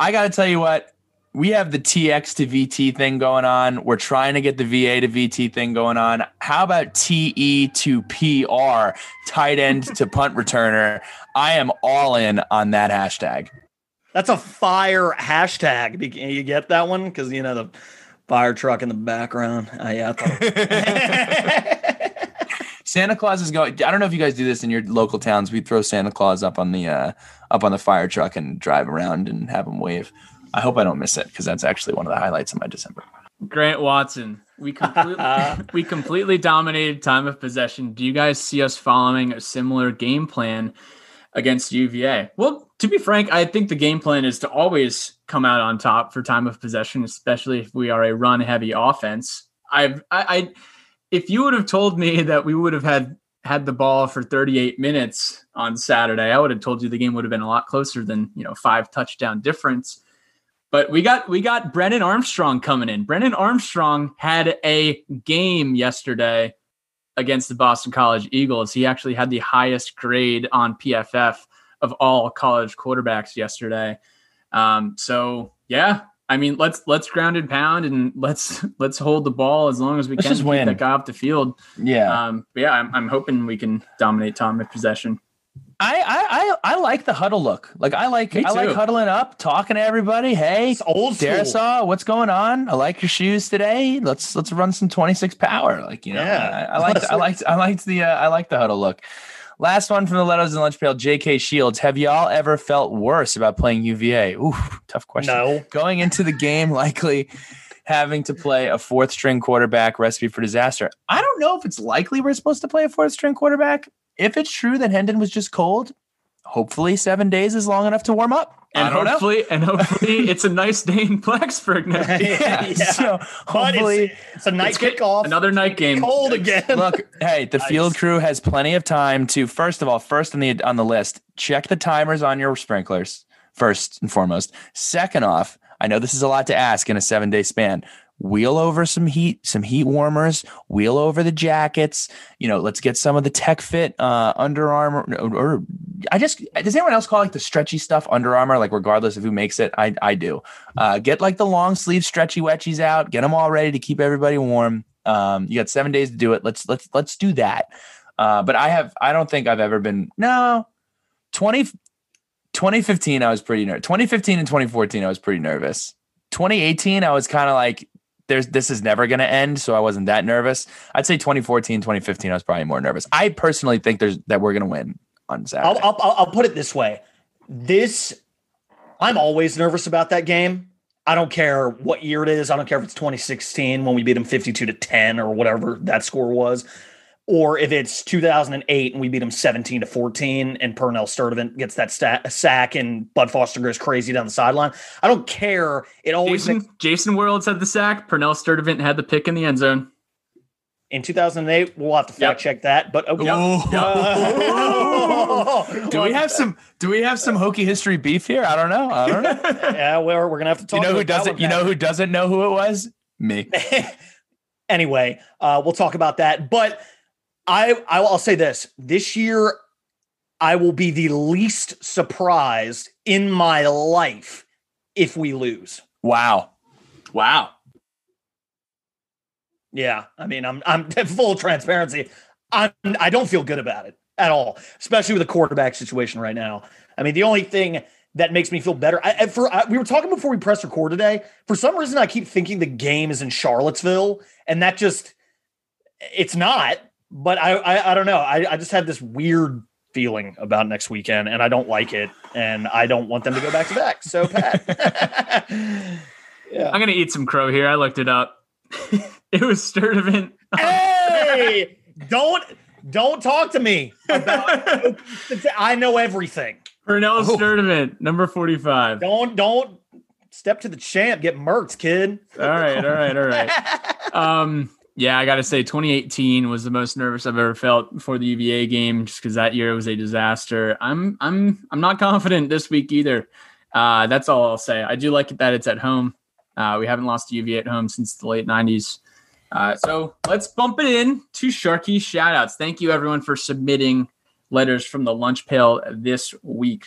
I got to tell you what, we have the TX to VT thing going on. We're trying to get the VA to VT thing going on. How about TE to PR, tight end to *laughs* punt returner? I am all in on that hashtag. That's a fire hashtag. You get that one? Because, you know, the fire truck in the background. Uh, yeah. *laughs* Santa Claus is going. I don't know if you guys do this in your local towns. We throw Santa Claus up on the uh, up on the fire truck and drive around and have him wave. I hope I don't miss it because that's actually one of the highlights of my December. Grant Watson, we completely *laughs* we completely dominated time of possession. Do you guys see us following a similar game plan against UVA? Well, to be frank, I think the game plan is to always come out on top for time of possession, especially if we are a run heavy offense. I've I, I if you would have told me that we would have had had the ball for 38 minutes on Saturday, I would have told you the game would have been a lot closer than, you know, five touchdown difference. But we got we got Brennan Armstrong coming in. Brennan Armstrong had a game yesterday against the Boston College Eagles. He actually had the highest grade on PFF of all college quarterbacks yesterday. Um, so yeah, I mean, let's let's ground and pound and *laughs* let's let's hold the ball as long as we let's can to win. that guy off the field. Yeah, um, but yeah, I'm, I'm hoping we can dominate time of possession. I, I I like the huddle look. Like I like I like huddling up, talking to everybody. Hey, it's old Darrisaw, what's going on? I like your shoes today. Let's let's run some 26 power. Like you know, yeah. I, I liked I liked I liked the uh, I like the huddle look. Last one from the Letos and Lunch Pail, J.K. Shields. Have y'all ever felt worse about playing UVA? Ooh, tough question. No. Going into the game, likely having to play a fourth string quarterback recipe for disaster. I don't know if it's likely we're supposed to play a fourth string quarterback. If it's true that Hendon was just cold, hopefully seven days is long enough to warm up. And hopefully, know. and hopefully, it's a nice day in Blacksburg now. *laughs* yeah, yeah. *laughs* So hopefully, it's, it's, a night kickoff. Another night game. Cold again. Look, *laughs* hey, the nice. field crew has plenty of time to first of all, first on the on the list, check the timers on your sprinklers first and foremost. Second off, I know this is a lot to ask in a seven day span wheel over some heat, some heat warmers, wheel over the jackets. You know, let's get some of the Tech Fit uh, Under Armour. Or, or, I just does anyone else call like the stretchy stuff Under Armour? Like regardless of who makes it, I I do. Uh, get like the long sleeve stretchy wetchies out. Get them all ready to keep everybody warm. Um, you got seven days to do it. Let's let's let's do that. Uh, but I have I don't think I've ever been no 20, 2015 I was pretty nervous. 2015 and 2014 I was pretty nervous. 2018 I was kind of like there's this is never going to end so i wasn't that nervous i'd say 2014 2015 i was probably more nervous i personally think there's that we're going to win on Saturday. I'll, I'll, I'll put it this way: this, I'm always nervous about that game. I don't care what year it is. I don't care if it's 2016 when we beat them 52 to 10 or whatever that score was, or if it's 2008 and we beat them 17 to 14 and Purnell Sturdivant gets that stat, sack and Bud Foster goes crazy down the sideline. I don't care. It always Jason, makes, Jason Worilds had the sack. Purnell Sturdivant had the pick in the end zone. in 2008. We'll have to fact Yep. check that. But okay. Oh. *laughs* do we have some? Do we have some hokey history beef here? I don't know. I don't know. *laughs* yeah, we're, we're gonna have to talk. you know who about that doesn't? You Pat. know who doesn't know who it was? Me. *laughs* anyway, uh, we'll talk about that. But I, I will say this: this year, I will be the least surprised in my life if we lose. Wow. Wow. Yeah, I mean, I'm I'm *laughs* full transparency. I'm I don't feel good about it at all, especially with the quarterback situation right now. I mean, the only thing that makes me feel better. I, I- for I, we were talking before we pressed record today. For some reason, I keep thinking the game is in Charlottesville, and that just it's not. But I I, I don't know. I, I just have this weird feeling about next weekend, and I don't like it, and I don't want them to go back to back. So *laughs* Pat, yeah. I'm gonna eat some crow here. I looked it up. *laughs* it was Sturdivant. hey, *laughs* don't don't talk to me about. I know everything. Purnell Oh. Sturdivant, number 45. Don't don't step to the champ. Get murked, kid. All right, all right, all right. Um, yeah, I got to say, 2018 was the most nervous I've ever felt before the UVA game, just because that year was a disaster. I'm, I'm, I'm not confident this week either. Uh, that's all I'll say. I do like it that it's at home. Uh, we haven't lost to UVA at home since the late 90s. Uh, so let's bump it in to Sharky shoutouts. Thank you everyone for submitting letters from the lunch pail this week.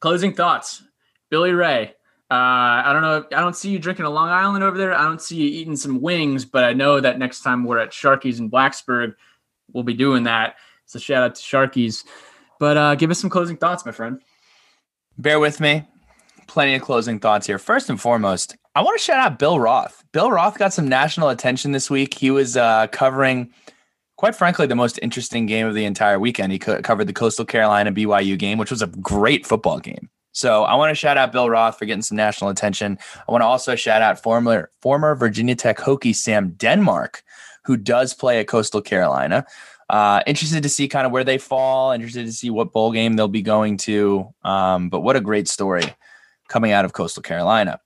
Closing thoughts, Billy Ray. Uh, I don't know. I don't see you drinking a Long Island over there. I don't see you eating some wings, but I know that next time we're at Sharky's in Blacksburg, we'll be doing that. So shout out to Sharky's. But uh, give us some closing thoughts, my friend. Bear with me. Plenty of closing thoughts here. First and foremost, I want to shout out Bill Roth. Bill Roth got some national attention this week. He was uh, covering, quite frankly, the most interesting game of the entire weekend. He co- covered the Coastal Carolina BYU game, which was a great football game. So I want to shout out Bill Roth for getting some national attention. I want to also shout out former former Virginia Tech Hokie Sam Denmark, who does play at Coastal Carolina. Uh, interested to see kind of where they fall. Interested to see what bowl game they'll be going to. Um, but what a great story coming out of Coastal Carolina.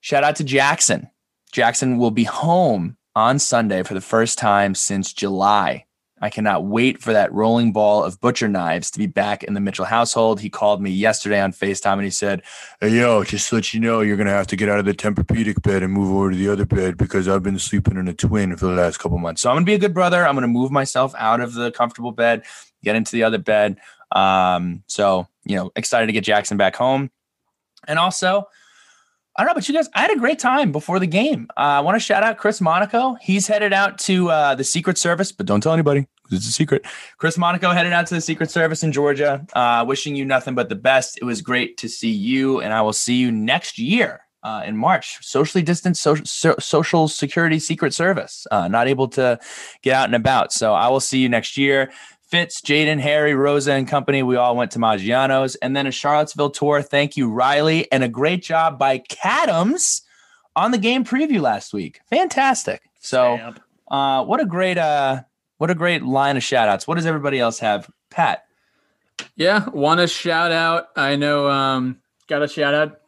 Shout out to Jackson. Jackson will be home on Sunday for the first time since July. I cannot wait for that rolling ball of butcher knives to be back in the Mitchell household. He called me yesterday on FaceTime and he said, Hey, yo, just to let you know, you're going to have to get out of the Tempur-Pedic bed and move over to the other bed because I've been sleeping in a twin for the last couple months. So I'm going to be a good brother. I'm going to move myself out of the comfortable bed, get into the other bed. Um, so, you know, excited to get Jackson back home. And also, I don't know, but you guys, I had a great time before the game. Uh, I want to shout out Chris Monaco. He's headed out to uh, the Secret Service, but don't tell anybody because it's a secret. Chris Monaco headed out to the Secret Service in Georgia. Uh, wishing you nothing but the best. It was great to see you, and I will see you next year. Uh, in March, socially distanced social, so, social security secret service, uh, not able to get out and about. So I will see you next year. Fitz, Jaden, Harry, Rosa, and company. We all went to Maggiano's and then a Charlottesville tour. Thank you, Riley, and a great job by Cadams on the game preview last week. Fantastic. So, uh, what a great, uh, what a great line of shout outs. What does everybody else have? Pat. Yeah, want to shout out. I know, um, got a shout out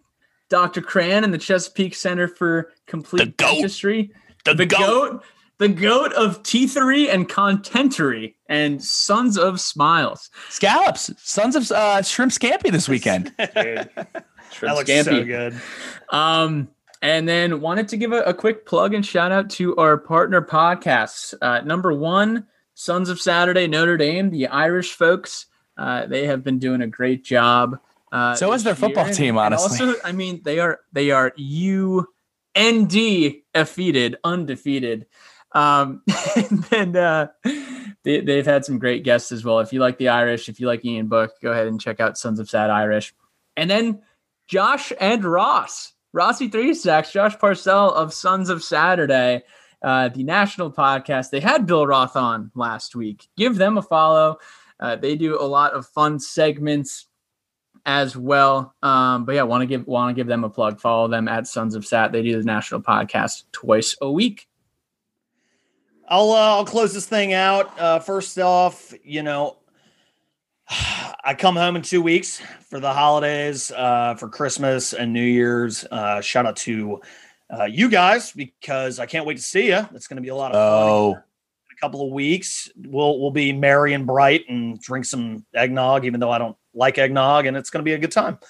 Dr. Cran and the Chesapeake Center for Complete The goat. Dentistry. The, goat. The goat of teethery and contentery and sons of smiles. Scallops, Sons of uh, Shrimp Scampi this weekend. *laughs* That looks Scampi. so good. Um, and then wanted to give a, a quick plug and shout out to our partner podcasts. Uh, number one, Sons of Saturday, Notre Dame, the Irish folks. Uh, they have been doing a great job. Uh, So is their football year. team, And honestly. also, I mean, they are they are U N D defeated, undefeated. Um, *laughs* and then uh, they, they've had some great guests as well. If you like the Irish, if you like Ian Book, go ahead and check out Sons of Sad Irish. And then Josh and Ross, Rossi Three Sacks, Josh Parcell of Sons of Saturday, uh, the national podcast. They had Bill Roth on last week. Give them a follow. Uh, they do a lot of fun segments as well. Um, but yeah, want to give want to give them a plug. Follow them at Sons of Sat. They do the national podcast twice a week. I'll uh, I'll close this thing out. Uh, first off, you know, *sighs* I come home in two weeks for the holidays, uh, for Christmas and New Year's. Uh, shout out to uh, you guys because I can't wait to see you. It's going to be a lot of fun. Oh, In a couple of weeks, we'll we'll be merry and bright and drink some eggnog, even though I don't like eggnog, and it's going to be a good time.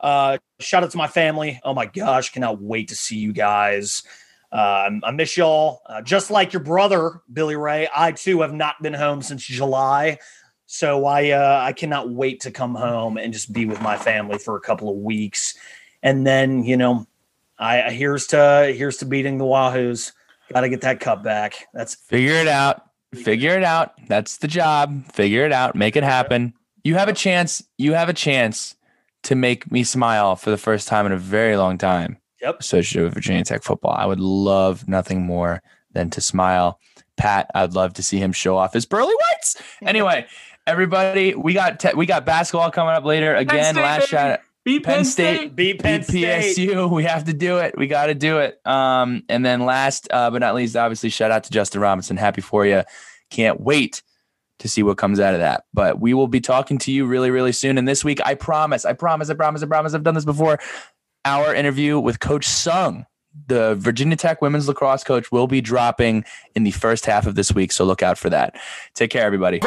Uh, shout out to my family. Oh my gosh, cannot wait to see you guys. Uh, I miss y'all. Uh, just like your brother, Billy Ray, I too have not been home since July. So I uh, I cannot wait to come home and just be with my family for a couple of weeks, and then you know, I here's to here's to beating the Wahoos. Got to get that cup back. That's figure it out. Figure it out. That's the job. Figure it out. Make it happen. You have a chance. You have a chance to make me smile for the first time in a very long time. Yep. Associated with Virginia Tech football. I would love nothing more than to smile. Pat, I'd love to see him show off his pearly whites. *laughs* Anyway, everybody, we got te- we got basketball coming up later. Again, State, last baby. shot. Beat Penn State. beat Penn State. PSU. We have to do it. We got to do it. Um, and then last uh, but not least, obviously, shout out to Justin Robinson. Happy for you. Can't wait to see what comes out of that. But we will be talking to you really, really soon. And this week, I promise, I promise, I promise, I promise, I've done this before. Our interview with Coach Sung, the Virginia Tech women's lacrosse coach, will be dropping in the first half of this week. So look out for that. Take care, everybody.